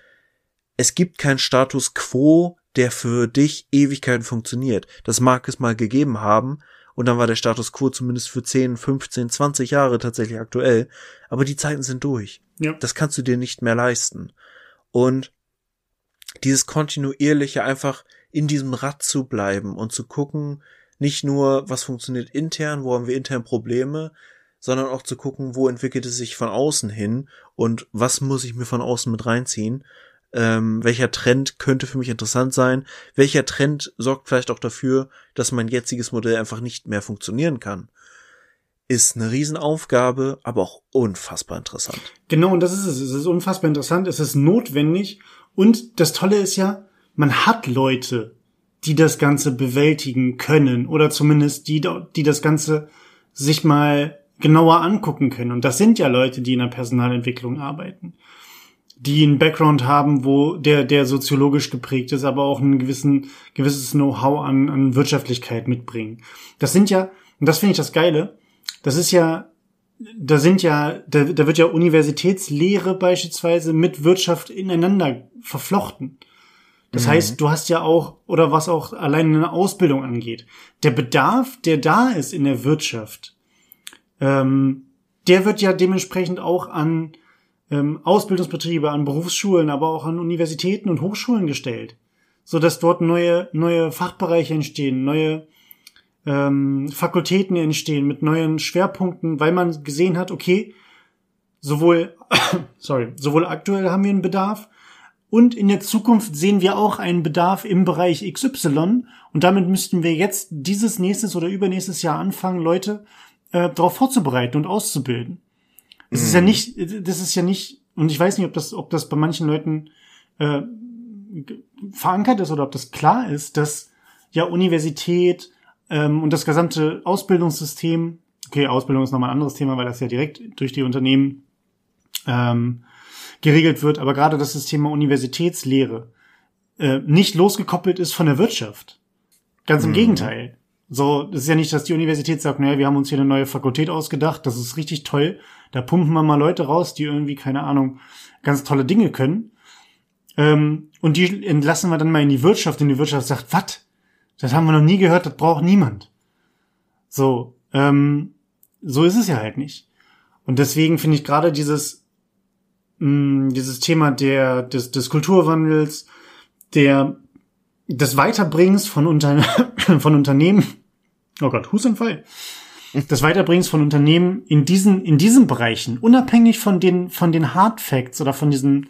es gibt keinen Status quo, der für dich Ewigkeiten funktioniert. Das mag es mal gegeben haben, und dann war der Status quo zumindest für 10, 15, 20 Jahre tatsächlich aktuell. Aber die Zeiten sind durch. Ja. Das kannst du dir nicht mehr leisten. Und dieses kontinuierliche einfach in diesem Rad zu bleiben und zu gucken, nicht nur, was funktioniert intern, wo haben wir intern Probleme, sondern auch zu gucken, wo entwickelt es sich von außen hin und was muss ich mir von außen mit reinziehen. Ähm, welcher Trend könnte für mich interessant sein? Welcher Trend sorgt vielleicht auch dafür, dass mein jetziges Modell einfach nicht mehr funktionieren kann? Ist eine Riesenaufgabe, aber auch unfassbar interessant. Genau, und das ist es. Es ist unfassbar interessant, es ist notwendig. Und das Tolle ist ja, man hat Leute, die das Ganze bewältigen können oder zumindest die, die das Ganze sich mal genauer angucken können. Und das sind ja Leute, die in der Personalentwicklung arbeiten, die einen Background haben, wo der, der soziologisch geprägt ist, aber auch ein gewissen, gewisses Know-how an, an Wirtschaftlichkeit mitbringen. Das sind ja, und das finde ich das Geile, das ist ja, da sind ja, da, da wird ja Universitätslehre beispielsweise mit Wirtschaft ineinander verflochten. Das mhm. heißt, du hast ja auch, oder was auch allein eine Ausbildung angeht, der Bedarf, der da ist in der Wirtschaft, ähm, der wird ja dementsprechend auch an ähm, Ausbildungsbetriebe, an Berufsschulen, aber auch an Universitäten und Hochschulen gestellt, so dass dort neue neue Fachbereiche entstehen, neue ähm, Fakultäten entstehen mit neuen Schwerpunkten, weil man gesehen hat, okay, sowohl, sorry, sowohl aktuell haben wir einen Bedarf und in der Zukunft sehen wir auch einen Bedarf im Bereich XY und damit müssten wir jetzt dieses nächstes oder übernächstes Jahr anfangen, Leute äh, darauf vorzubereiten und auszubilden. Das mhm. ist ja mhm. nicht, das ist ja nicht, und ich weiß nicht, ob das, ob das bei manchen Leuten äh, verankert ist oder ob das klar ist, dass ja Universität ähm, und das gesamte Ausbildungssystem, okay, Ausbildung ist nochmal ein anderes Thema, weil das ja direkt durch die Unternehmen ähm, geregelt wird, aber gerade dass das Thema Universitätslehre äh, nicht losgekoppelt ist von der Wirtschaft. Ganz im mhm. Gegenteil. So, das ist ja nicht, dass die Universität sagt, naja, wir haben uns hier eine neue Fakultät ausgedacht, das ist richtig toll. Da pumpen wir mal Leute raus, die irgendwie, keine Ahnung, ganz tolle Dinge können. Ähm, und die entlassen wir dann mal in die Wirtschaft und die Wirtschaft sagt, was? Das haben wir noch nie gehört, das braucht niemand. So, ähm, so ist es ja halt nicht. Und deswegen finde ich gerade dieses, mm, dieses Thema der, des, des Kulturwandels, der, des Weiterbringens von, Unter von Unternehmen, oh Gott, Husanfall, des Weiterbringens von Unternehmen in diesen, in diesen Bereichen, unabhängig von den, von den Hard Facts oder von diesen,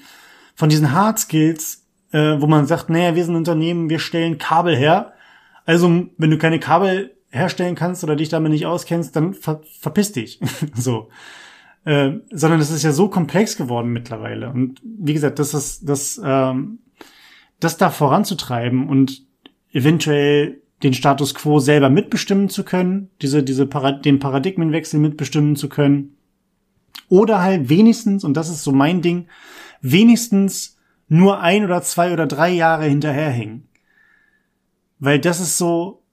von diesen Hard Skills, äh, wo man sagt, naja, wir sind Unternehmen, wir stellen Kabel her, also, wenn du keine Kabel herstellen kannst oder dich damit nicht auskennst, dann ver verpiss dich. so. Äh, sondern es ist ja so komplex geworden mittlerweile. Und wie gesagt, das ist, das, ähm, das da voranzutreiben und eventuell den Status quo selber mitbestimmen zu können, diese, diese Parad den Paradigmenwechsel mitbestimmen zu können. Oder halt wenigstens, und das ist so mein Ding, wenigstens nur ein oder zwei oder drei Jahre hinterherhängen. Weil das ist so,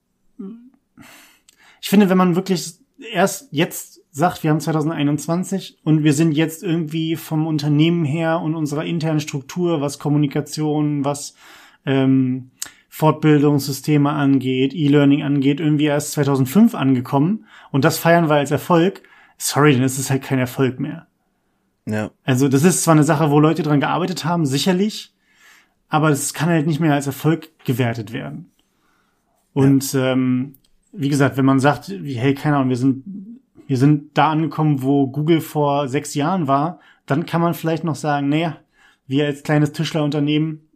ich finde, wenn man wirklich erst jetzt sagt, wir haben 2021 und wir sind jetzt irgendwie vom Unternehmen her und unserer internen Struktur, was Kommunikation, was ähm, Fortbildungssysteme angeht, E-Learning angeht, irgendwie erst 2005 angekommen und das feiern wir als Erfolg. Sorry, dann ist es halt kein Erfolg mehr. Ja. Also das ist zwar eine Sache, wo Leute dran gearbeitet haben, sicherlich, aber es kann halt nicht mehr als Erfolg gewertet werden. Und ja. ähm, wie gesagt, wenn man sagt, hey, keine Ahnung, wir sind, wir sind da angekommen, wo Google vor sechs Jahren war, dann kann man vielleicht noch sagen, naja, wir als kleines Tischlerunternehmen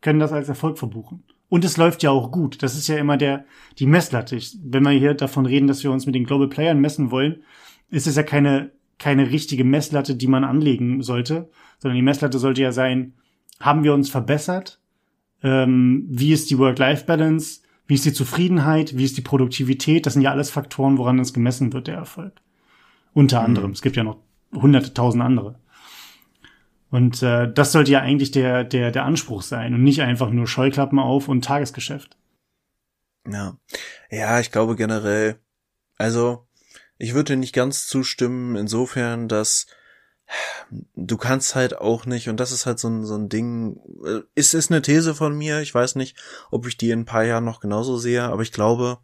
können das als Erfolg verbuchen. Und es läuft ja auch gut. Das ist ja immer der, die Messlatte. Ich, wenn wir hier davon reden, dass wir uns mit den Global Playern messen wollen, ist es ja keine, keine richtige Messlatte, die man anlegen sollte, sondern die Messlatte sollte ja sein, haben wir uns verbessert? Ähm, wie ist die Work-Life-Balance? Wie ist die Zufriedenheit? Wie ist die Produktivität? Das sind ja alles Faktoren, woran es gemessen wird, der Erfolg. Unter mhm. anderem. Es gibt ja noch hunderte, tausend andere. Und äh, das sollte ja eigentlich der, der, der Anspruch sein und nicht einfach nur Scheuklappen auf und Tagesgeschäft. Ja. Ja, ich glaube generell, also ich würde nicht ganz zustimmen, insofern, dass du kannst halt auch nicht, und das ist halt so ein, so ein Ding, äh, ist, ist eine These von mir, ich weiß nicht, ob ich die in ein paar Jahren noch genauso sehe, aber ich glaube,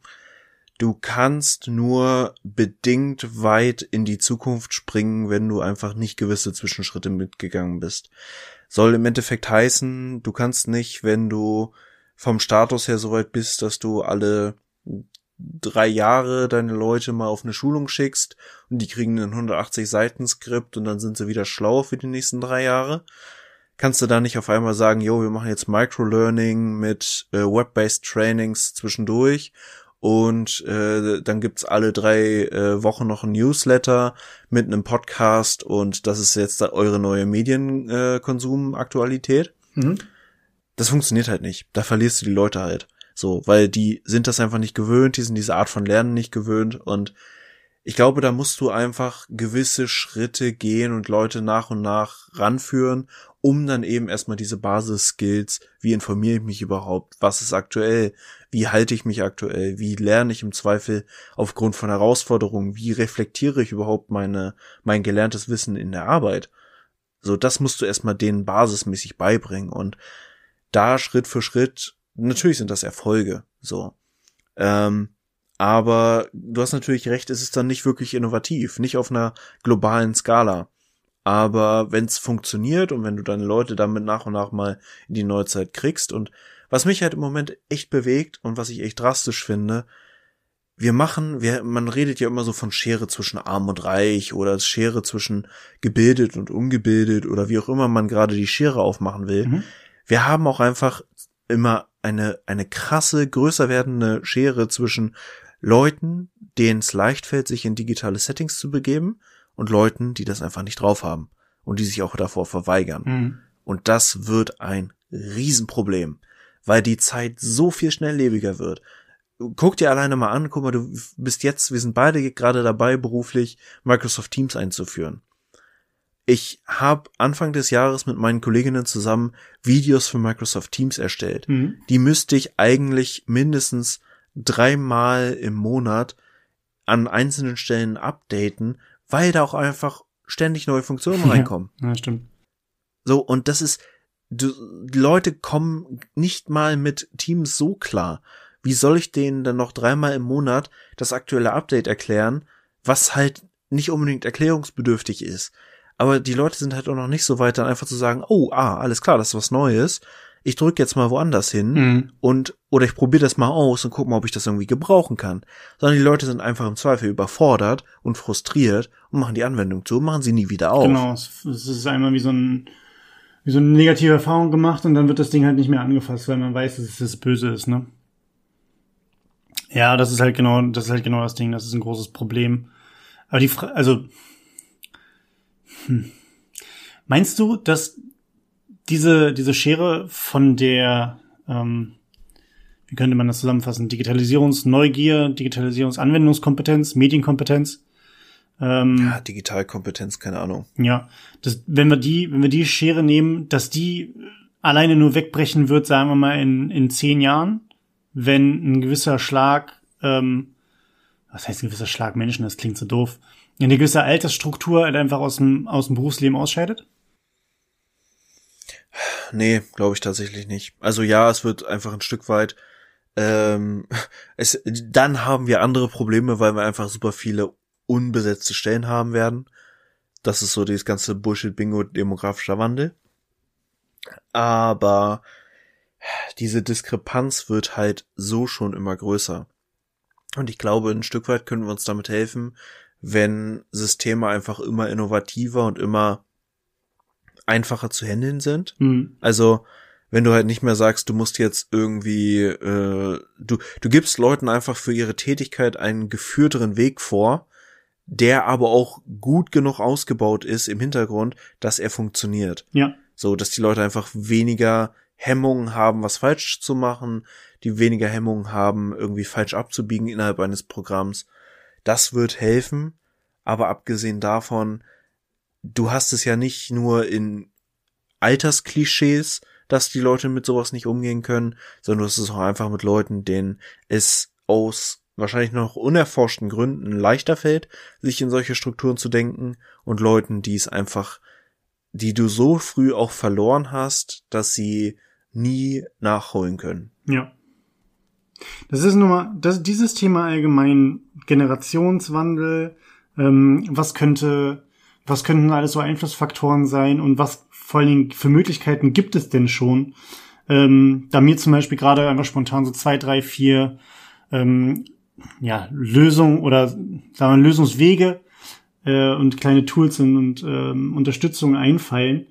du kannst nur bedingt weit in die Zukunft springen, wenn du einfach nicht gewisse Zwischenschritte mitgegangen bist. Soll im Endeffekt heißen, du kannst nicht, wenn du vom Status her so weit bist, dass du alle drei Jahre deine Leute mal auf eine Schulung schickst und die kriegen ein 180 Seiten Skript und dann sind sie wieder schlau für die nächsten drei Jahre. Kannst du da nicht auf einmal sagen, jo, wir machen jetzt Microlearning mit äh, Web-based Trainings zwischendurch und äh, dann gibt's alle drei äh, Wochen noch ein Newsletter mit einem Podcast und das ist jetzt eure neue Medienkonsum-Aktualität. Mhm. Das funktioniert halt nicht. Da verlierst du die Leute halt. So, weil die sind das einfach nicht gewöhnt, die sind diese Art von Lernen nicht gewöhnt und ich glaube, da musst du einfach gewisse Schritte gehen und Leute nach und nach ranführen, um dann eben erstmal diese Basis-Skills, wie informiere ich mich überhaupt, was ist aktuell, wie halte ich mich aktuell, wie lerne ich im Zweifel aufgrund von Herausforderungen, wie reflektiere ich überhaupt meine, mein gelerntes Wissen in der Arbeit. So, das musst du erstmal denen basismäßig beibringen und da Schritt für Schritt natürlich sind das Erfolge, so. Ähm, aber du hast natürlich recht, es ist dann nicht wirklich innovativ, nicht auf einer globalen Skala. Aber wenn es funktioniert und wenn du deine Leute damit nach und nach mal in die Neuzeit kriegst und was mich halt im Moment echt bewegt und was ich echt drastisch finde, wir machen, wir, man redet ja immer so von Schere zwischen arm und reich oder Schere zwischen gebildet und ungebildet oder wie auch immer man gerade die Schere aufmachen will. Mhm. Wir haben auch einfach immer eine, eine krasse, größer werdende Schere zwischen Leuten, denen es leicht fällt, sich in digitale Settings zu begeben und Leuten, die das einfach nicht drauf haben und die sich auch davor verweigern. Mhm. Und das wird ein Riesenproblem, weil die Zeit so viel schnelllebiger wird. Guck dir alleine mal an, guck mal, du bist jetzt, wir sind beide gerade dabei, beruflich Microsoft Teams einzuführen. Ich habe Anfang des Jahres mit meinen Kolleginnen zusammen Videos für Microsoft Teams erstellt. Mhm. Die müsste ich eigentlich mindestens dreimal im Monat an einzelnen Stellen updaten, weil da auch einfach ständig neue Funktionen reinkommen. Ja, stimmt. So, und das ist, du, die Leute kommen nicht mal mit Teams so klar. Wie soll ich denen dann noch dreimal im Monat das aktuelle Update erklären, was halt nicht unbedingt erklärungsbedürftig ist? Aber die Leute sind halt auch noch nicht so weit, dann einfach zu sagen, oh, ah, alles klar, das ist was Neues. Ich drücke jetzt mal woanders hin Mhm. und oder ich probiere das mal aus und guck mal, ob ich das irgendwie gebrauchen kann. Sondern die Leute sind einfach im Zweifel überfordert und frustriert und machen die Anwendung zu, und machen sie nie wieder auf. Genau, es ist einmal wie so ein wie so eine negative Erfahrung gemacht und dann wird das Ding halt nicht mehr angefasst, weil man weiß, dass es das Böse ist, ne? Ja, das ist halt genau, das ist halt genau das Ding, das ist ein großes Problem. Aber die Frage, also hm. meinst du, dass diese diese Schere von der ähm, wie könnte man das zusammenfassen? Digitalisierungsneugier, Digitalisierungsanwendungskompetenz, Medienkompetenz. Ähm, Ja, Digitalkompetenz, keine Ahnung. ja, das, wenn wir die, wenn wir die Schere nehmen, dass die alleine nur wegbrechen wird, sagen wir mal in, in zehn Jahren, wenn ein gewisser Schlag, ähm, was heißt ein gewisser Schlag Menschen, das klingt so doof, eine gewisse Altersstruktur halt einfach aus dem, aus dem Berufsleben ausscheidet? Nee, glaube ich tatsächlich nicht. Also ja, es wird einfach ein Stück weit. Ähm, es, dann haben wir andere Probleme, weil wir einfach super viele unbesetzte Stellen haben werden. Das ist so dieses ganze Bullshit-Bingo demografischer Wandel. Aber diese Diskrepanz wird halt so schon immer größer. Und ich glaube, ein Stück weit können wir uns damit helfen, wenn Systeme einfach immer innovativer und immer einfacher zu handeln sind. Hm. Also, wenn du halt nicht mehr sagst, du musst jetzt irgendwie, äh, du, du gibst Leuten einfach für ihre Tätigkeit einen geführteren Weg vor, der aber auch gut genug ausgebaut ist im Hintergrund, dass er funktioniert. Ja, So, dass die Leute einfach weniger Hemmungen haben, was falsch zu machen, die weniger Hemmungen haben, irgendwie falsch abzubiegen innerhalb eines Programms. Das wird helfen, aber abgesehen davon, du hast es ja nicht nur in Altersklischees, dass die Leute mit sowas nicht umgehen können, sondern du hast es auch einfach mit Leuten, denen es aus wahrscheinlich noch unerforschten Gründen leichter fällt, sich in solche Strukturen zu denken und Leuten, die es einfach, die du so früh auch verloren hast, dass sie nie nachholen können. ja. Das ist nun mal, das, dieses Thema allgemein, Generationswandel, ähm, was könnte, was könnten alles so Einflussfaktoren sein und was vor allen Dingen für Möglichkeiten gibt es denn schon? Ähm, da mir zum Beispiel gerade einfach spontan so zwei, drei, vier ähm, ja, Lösungen oder sagen wir Lösungswege äh, und kleine Tools und, und ähm, Unterstützung einfallen,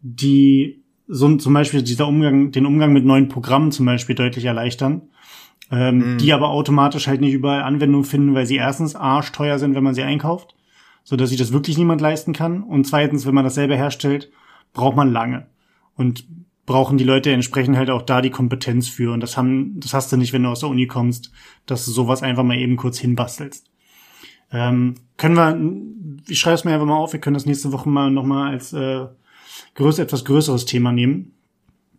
die so zum Beispiel dieser Umgang, den Umgang mit neuen Programmen zum Beispiel deutlich erleichtern, ähm, Mhm. die aber automatisch halt nicht überall Anwendung finden, weil sie erstens arschteuer sind, wenn man sie einkauft, so dass sich das wirklich niemand leisten kann und zweitens, wenn man das selber herstellt, braucht man lange und brauchen die Leute entsprechend halt auch da die Kompetenz für und das haben, das hast du nicht, wenn du aus der Uni kommst, dass du sowas einfach mal eben kurz hinbastelst. Ähm, können wir, ich schreibe es mir einfach mal auf, wir können das nächste Woche mal nochmal als äh, größ, etwas größeres Thema nehmen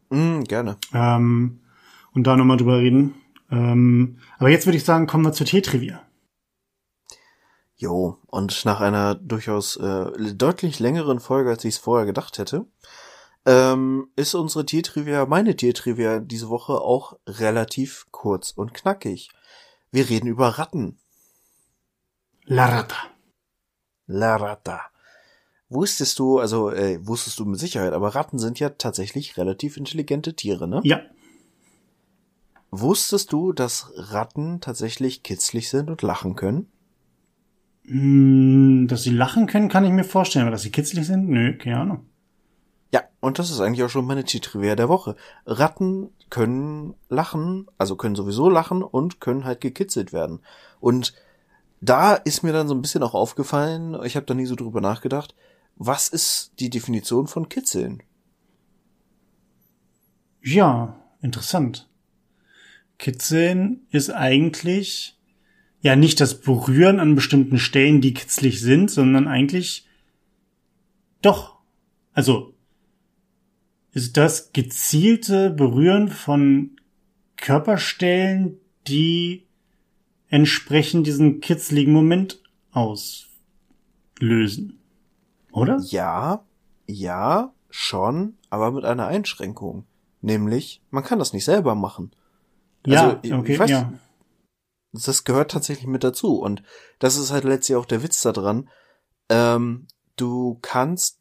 Mm, gerne. ähm, und da nochmal drüber reden. Ähm, aber jetzt würde ich sagen, kommen wir zur T-Trivia. Jo, und nach einer durchaus äh, deutlich längeren Folge, als ich es vorher gedacht hätte, ähm, ist unsere Tiertrivia, meine Tiertrivia diese Woche auch relativ kurz und knackig. Wir reden über Ratten. La Rata. La Rata. Wusstest du, also äh, wusstest du mit Sicherheit, aber Ratten sind ja tatsächlich relativ intelligente Tiere, ne? Ja, Wusstest du, dass Ratten tatsächlich kitzlig sind und lachen können? Hm, dass sie lachen können, kann ich mir vorstellen, aber dass sie kitzlig sind? Nö, keine Ahnung. Ja, und das ist eigentlich auch schon meine Tiertrivia der Woche. Ratten können lachen, also können sowieso lachen und können halt gekitzelt werden. Und da ist mir dann so ein bisschen auch aufgefallen, ich habe da nie so drüber nachgedacht, was ist die Definition von kitzeln? Ja, interessant. Kitzeln ist eigentlich ja nicht das Berühren an bestimmten Stellen, die kitzlig sind, sondern eigentlich doch. Also ist das gezielte Berühren von Körperstellen, die entsprechend diesen kitzligen Moment auslösen. Oder? Ja, ja, schon, aber mit einer Einschränkung. Nämlich, man kann das nicht selber machen. Ja, also, okay, weiß, ja. Das gehört tatsächlich mit dazu. Und das ist halt letztlich auch der Witz da dran. Ähm, du kannst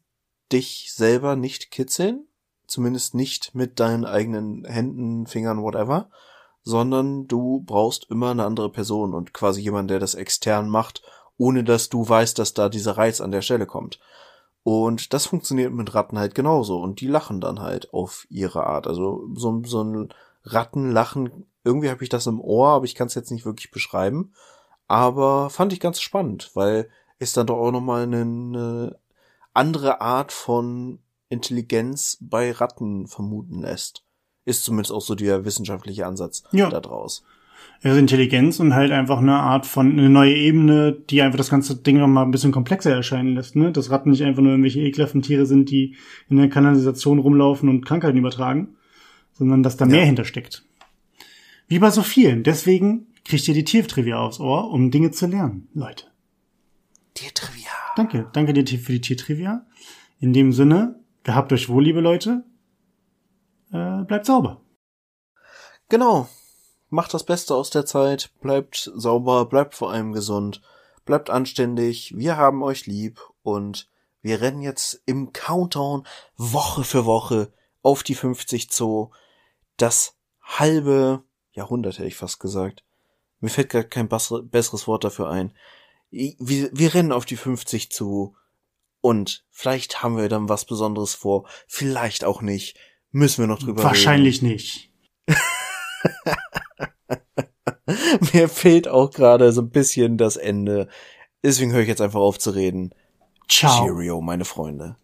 dich selber nicht kitzeln, zumindest nicht mit deinen eigenen Händen, Fingern, whatever, sondern du brauchst immer eine andere Person und quasi jemand, der das extern macht, ohne dass du weißt, dass da dieser Reiz an der Stelle kommt. Und das funktioniert mit Ratten halt genauso und die lachen dann halt auf ihre Art. Also so, so ein Rattenlachen irgendwie habe ich das im Ohr, aber ich kann es jetzt nicht wirklich beschreiben. Aber fand ich ganz spannend, weil es dann doch auch nochmal eine, eine andere Art von Intelligenz bei Ratten vermuten lässt. Ist zumindest auch so der wissenschaftliche Ansatz ja. da draus. Also Intelligenz und halt einfach eine Art von eine neue Ebene, die einfach das ganze Ding nochmal ein bisschen komplexer erscheinen lässt, ne? Dass Ratten nicht einfach nur irgendwelche ekelhaften Tiere sind, die in der Kanalisation rumlaufen und Krankheiten übertragen, sondern dass da ja. mehr hintersteckt. Wie bei so vielen. Deswegen kriegt ihr die Tiertrivia aufs Ohr, um Dinge zu lernen, Leute. Tiertrivia. Danke, danke dir für die Tiertrivia. In dem Sinne, gehabt euch wohl, liebe Leute. Äh, bleibt sauber. Genau. Macht das Beste aus der Zeit, bleibt sauber, bleibt vor allem gesund, bleibt anständig, wir haben euch lieb und wir rennen jetzt im Countdown Woche für Woche auf die 50 Zoo. Das halbe Jahrhundert hätte ich fast gesagt. Mir fällt gerade kein besseres Wort dafür ein. Wir, wir rennen auf die 50 zu und vielleicht haben wir dann was Besonderes vor, vielleicht auch nicht. Müssen wir noch drüber Wahrscheinlich reden. Wahrscheinlich nicht. Mir fehlt auch gerade so ein bisschen das Ende. Deswegen höre ich jetzt einfach auf zu reden. Ciao. Cheerio, meine Freunde.